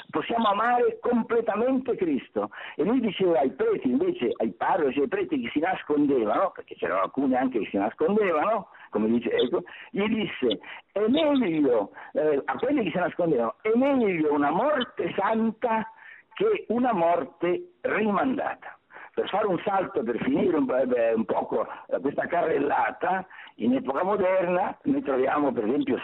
possiamo amare completamente Cristo. E lui diceva ai preti, invece ai parroci, ai preti che si nascondevano, perché c'erano alcuni anche che si nascondevano, come dice ecco, gli disse, è meglio, eh, a quelli che si nascondevano, è meglio una morte santa che una morte rimandata. Per fare un salto, per finire un, beh, un poco eh, questa carrellata, in epoca moderna noi troviamo per esempio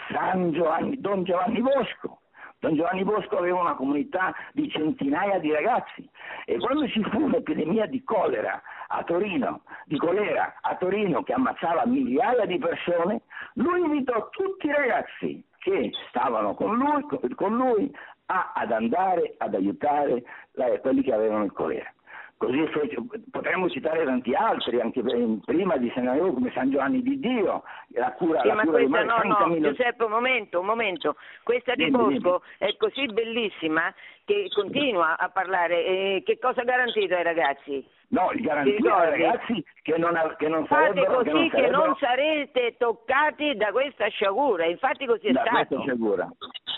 Giovanni, Don Giovanni Bosco, Don Giovanni Bosco aveva una comunità di centinaia di ragazzi e quando ci fu un'epidemia di colera a Torino, di colera a Torino che ammazzava migliaia di persone, lui invitò tutti i ragazzi che stavano con lui, con lui a, ad andare ad aiutare quelli che avevano il colera. Così potremmo citare tanti altri, anche prima di San Giovanni come San Giovanni di Dio, la cura, sì, la ma cura questa, di no, no, Camillo... Giuseppe, un momento, un momento. Questa di Bosco è così bellissima che continua a parlare. E che cosa ha garantito ai ragazzi? No, il garantito ai ragazzi che non, che non Fate così che non, che non sarete toccati da questa sciagura, infatti così è da stato. questa sciagura.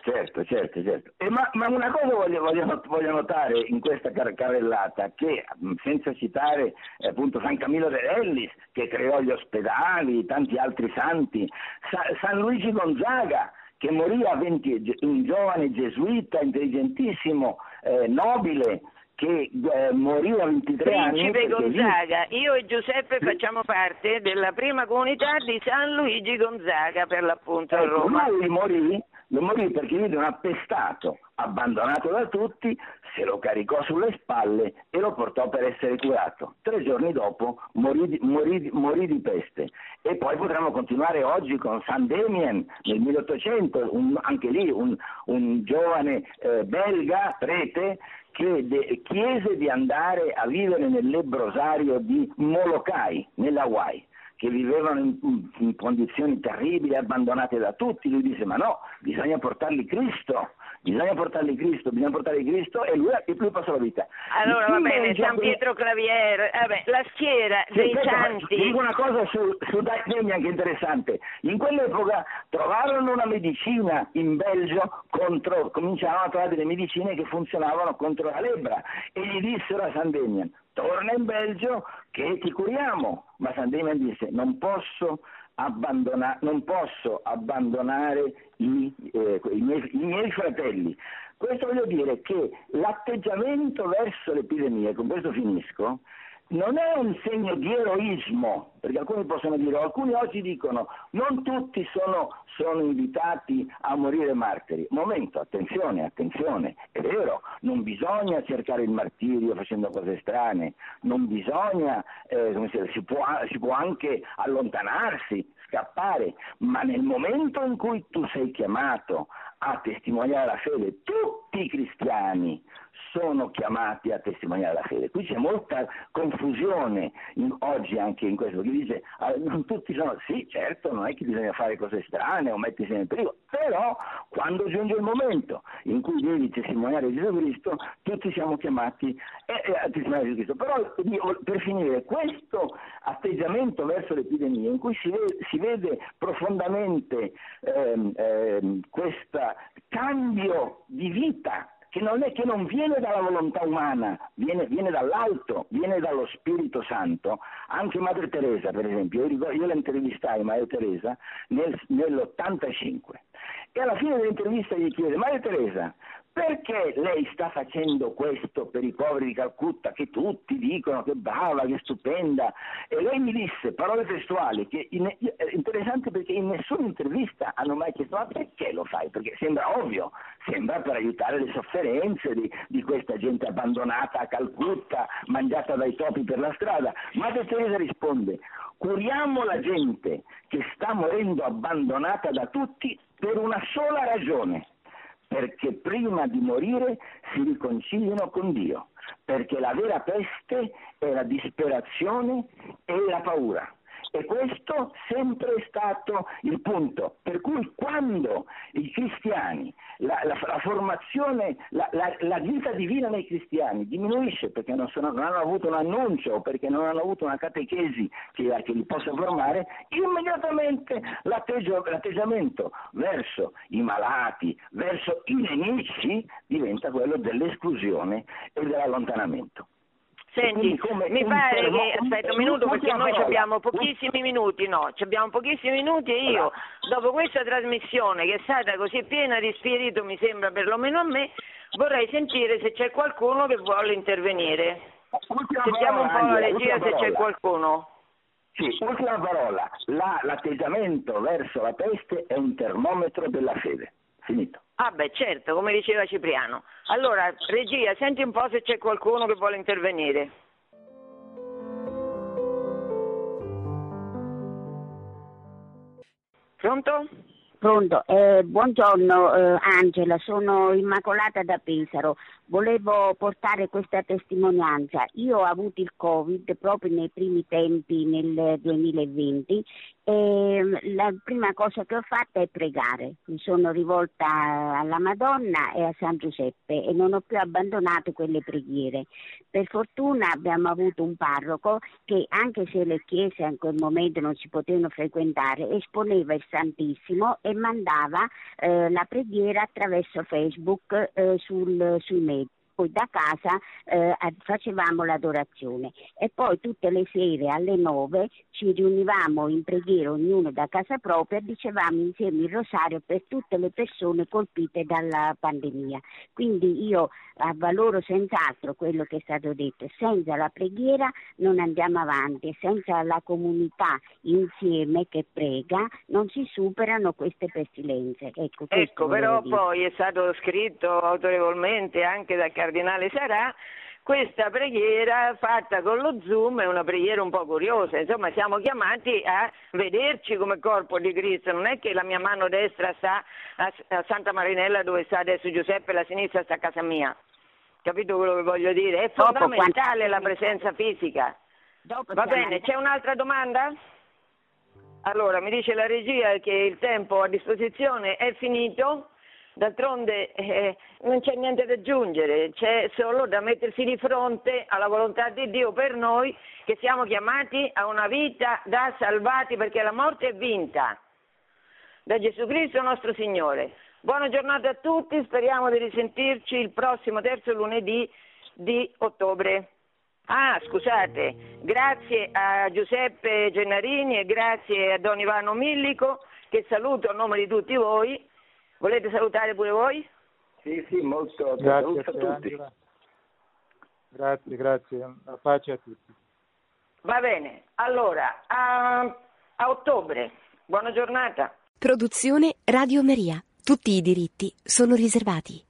Certo, certo, certo. E ma, ma, una cosa voglio, voglio, voglio, notare in questa car- carrellata, che senza citare eh, appunto San Camillo de Ellis, che creò gli ospedali, tanti altri santi, Sa- San Luigi Gonzaga, che morì a 20, un giovane gesuita intelligentissimo, eh, nobile, che eh, morì a 23 Principe anni. Principe Gonzaga, lì... io e Giuseppe facciamo parte della prima comunità di San Luigi Gonzaga per l'appunto a ecco, Roma. Lui morì, morì perché vide un appestato abbandonato da tutti, se lo caricò sulle spalle e lo portò per essere curato. Tre giorni dopo morì di, morì, morì di peste. E poi potremmo continuare oggi con San Damien nel 1800, un, anche lì un, un giovane eh, belga, prete, che de- chiese di andare a vivere nel lebbrosario di Molokai, nell'Hawaii che vivevano in, in, condizioni terribili, abbandonate da tutti, lui disse ma no, bisogna portarli Cristo, bisogna portarli Cristo, bisogna portarli Cristo e lui, e lui passò la vita. Allora va bene, San Pietro Claviere, vabbè, la schiera sì, dei santi. Ti dico una cosa su, su Damian che è interessante, in quell'epoca trovarono una medicina in Belgio contro, cominciarono a trovare delle medicine che funzionavano contro la lebbra e gli dissero a San Damian torna in Belgio che ti curiamo. Ma San Damian disse non posso, abbandona- non posso abbandonare i, eh, i, miei, i, miei, fratelli. Questo voglio dire che l'atteggiamento verso l'epidemia, e con questo finisco, non è un segno di eroismo, perché alcuni possono dire, alcuni oggi dicono, non tutti sono, sono, invitati a morire martiri. Momento, attenzione, attenzione, è vero, non bisogna cercare il martirio facendo cose strane, non bisogna, eh, si, si, può, si può anche allontanarsi, scappare, ma nel momento in cui tu sei chiamato a testimoniare la fede, tutti i cristiani sono chiamati a testimoniare la fede. Qui c'è molta confusione in, oggi anche in questo, che dice ah, non tutti sono, sì certo, non è che bisogna fare cose strane o mettersi nel pericolo, però quando giunge il momento in cui devi testimoniare Gesù Cristo, tutti siamo chiamati eh, a testimoniare Gesù Cristo. Però per finire, questo atteggiamento verso l'epidemia in cui si vede, si vede profondamente ehm, ehm, questo cambio di vita che non, è, che non viene dalla volontà umana, viene, viene, dall'alto, viene dallo Spirito Santo. Anche Madre Teresa, per esempio, io, io la intervistai, Madre Teresa, nel, nell'85 e alla fine dell'intervista gli chiede, Madre Teresa, perché lei sta facendo questo per i poveri di Calcutta, che tutti dicono che brava, che stupenda? E lei mi disse, parole testuali, che in, è interessante perché in nessuna intervista hanno mai chiesto ma perché lo fai? Perché sembra ovvio, sembra per aiutare le sofferenze di, di questa gente abbandonata a Calcutta, mangiata dai topi per la strada. Madre Teresa risponde, curiamo la gente che sta morendo abbandonata da tutti per una sola ragione perché prima di morire si riconciliano con Dio, perché la vera peste è la disperazione e la paura. E questo sempre è stato il punto. Per cui quando i cristiani, la, la, la formazione, la, la, vita divina nei cristiani diminuisce perché non, sono, non, hanno avuto un annuncio o perché non hanno avuto una catechesi che, che li possa formare, immediatamente l'atteggiamento verso i malati, verso i nemici diventa quello dell'esclusione e dell'allontanamento. Senti, mi pare che, aspetta un minuto perché noi abbiamo pochissimi minuti, no, abbiamo pochissimi minuti e io, dopo questa trasmissione che è stata così piena di spirito, mi sembra perlomeno a me, vorrei sentire se c'è qualcuno che vuole intervenere. Sentiamo un po' la regia se c'è qualcuno. Sì, ultima parola, la, l'atteggiamento verso la peste è un termometro della fede. Finito. Ah beh certo, come diceva Cipriano. Allora, regia, senti un po' se c'è qualcuno che vuole intervenire. Pronto? Pronto, eh, buongiorno eh, Angela, sono Immacolata da Pesaro. Volevo portare questa testimonianza. Io ho avuto il Covid proprio nei primi tempi nel 2020 e la prima cosa che ho fatto è pregare. Mi sono rivolta alla Madonna e a San Giuseppe e non ho più abbandonato quelle preghiere. Per fortuna abbiamo avuto un parroco che anche se le chiese in quel momento non si potevano frequentare, esponeva il Santissimo e mandava eh, la preghiera attraverso Facebook eh, sul, sui media poi da casa eh, facevamo l'adorazione e poi tutte le sere alle nove ci riunivamo in preghiera ognuno da casa propria e dicevamo insieme il rosario per tutte le persone colpite dalla pandemia. Quindi io avvaloro senz'altro quello che è stato detto, senza la preghiera non andiamo avanti, senza la comunità insieme che prega non si superano queste pestilenze. Ecco, ecco però poi è stato scritto autorevolmente anche dal cardinale Sarà questa preghiera fatta con lo Zoom è una preghiera un po' curiosa, insomma siamo chiamati a vederci come corpo di Cristo, non è che la mia mano destra sta a Santa Marinella dove sta adesso Giuseppe e la sinistra sta a casa mia, capito quello che voglio dire? È fondamentale la presenza fisica. Va bene, c'è un'altra domanda? Allora, mi dice la regia che il tempo a disposizione è finito. D'altronde eh, non c'è niente da aggiungere, c'è solo da mettersi di fronte alla volontà di Dio per noi che siamo chiamati a una vita da salvati perché la morte è vinta da Gesù Cristo nostro Signore. Buona giornata a tutti, speriamo di risentirci il prossimo terzo lunedì di ottobre. Ah, scusate, grazie a Giuseppe Gennarini e grazie a Don Ivano Millico che saluto a nome di tutti voi Volete salutare pure voi? Sì, sì, molto. Grazie a tutti. Angela. Grazie, grazie. La pace a tutti. Va bene, allora, a, a ottobre. Buona giornata. Produzione Radio Maria. Tutti i diritti sono riservati.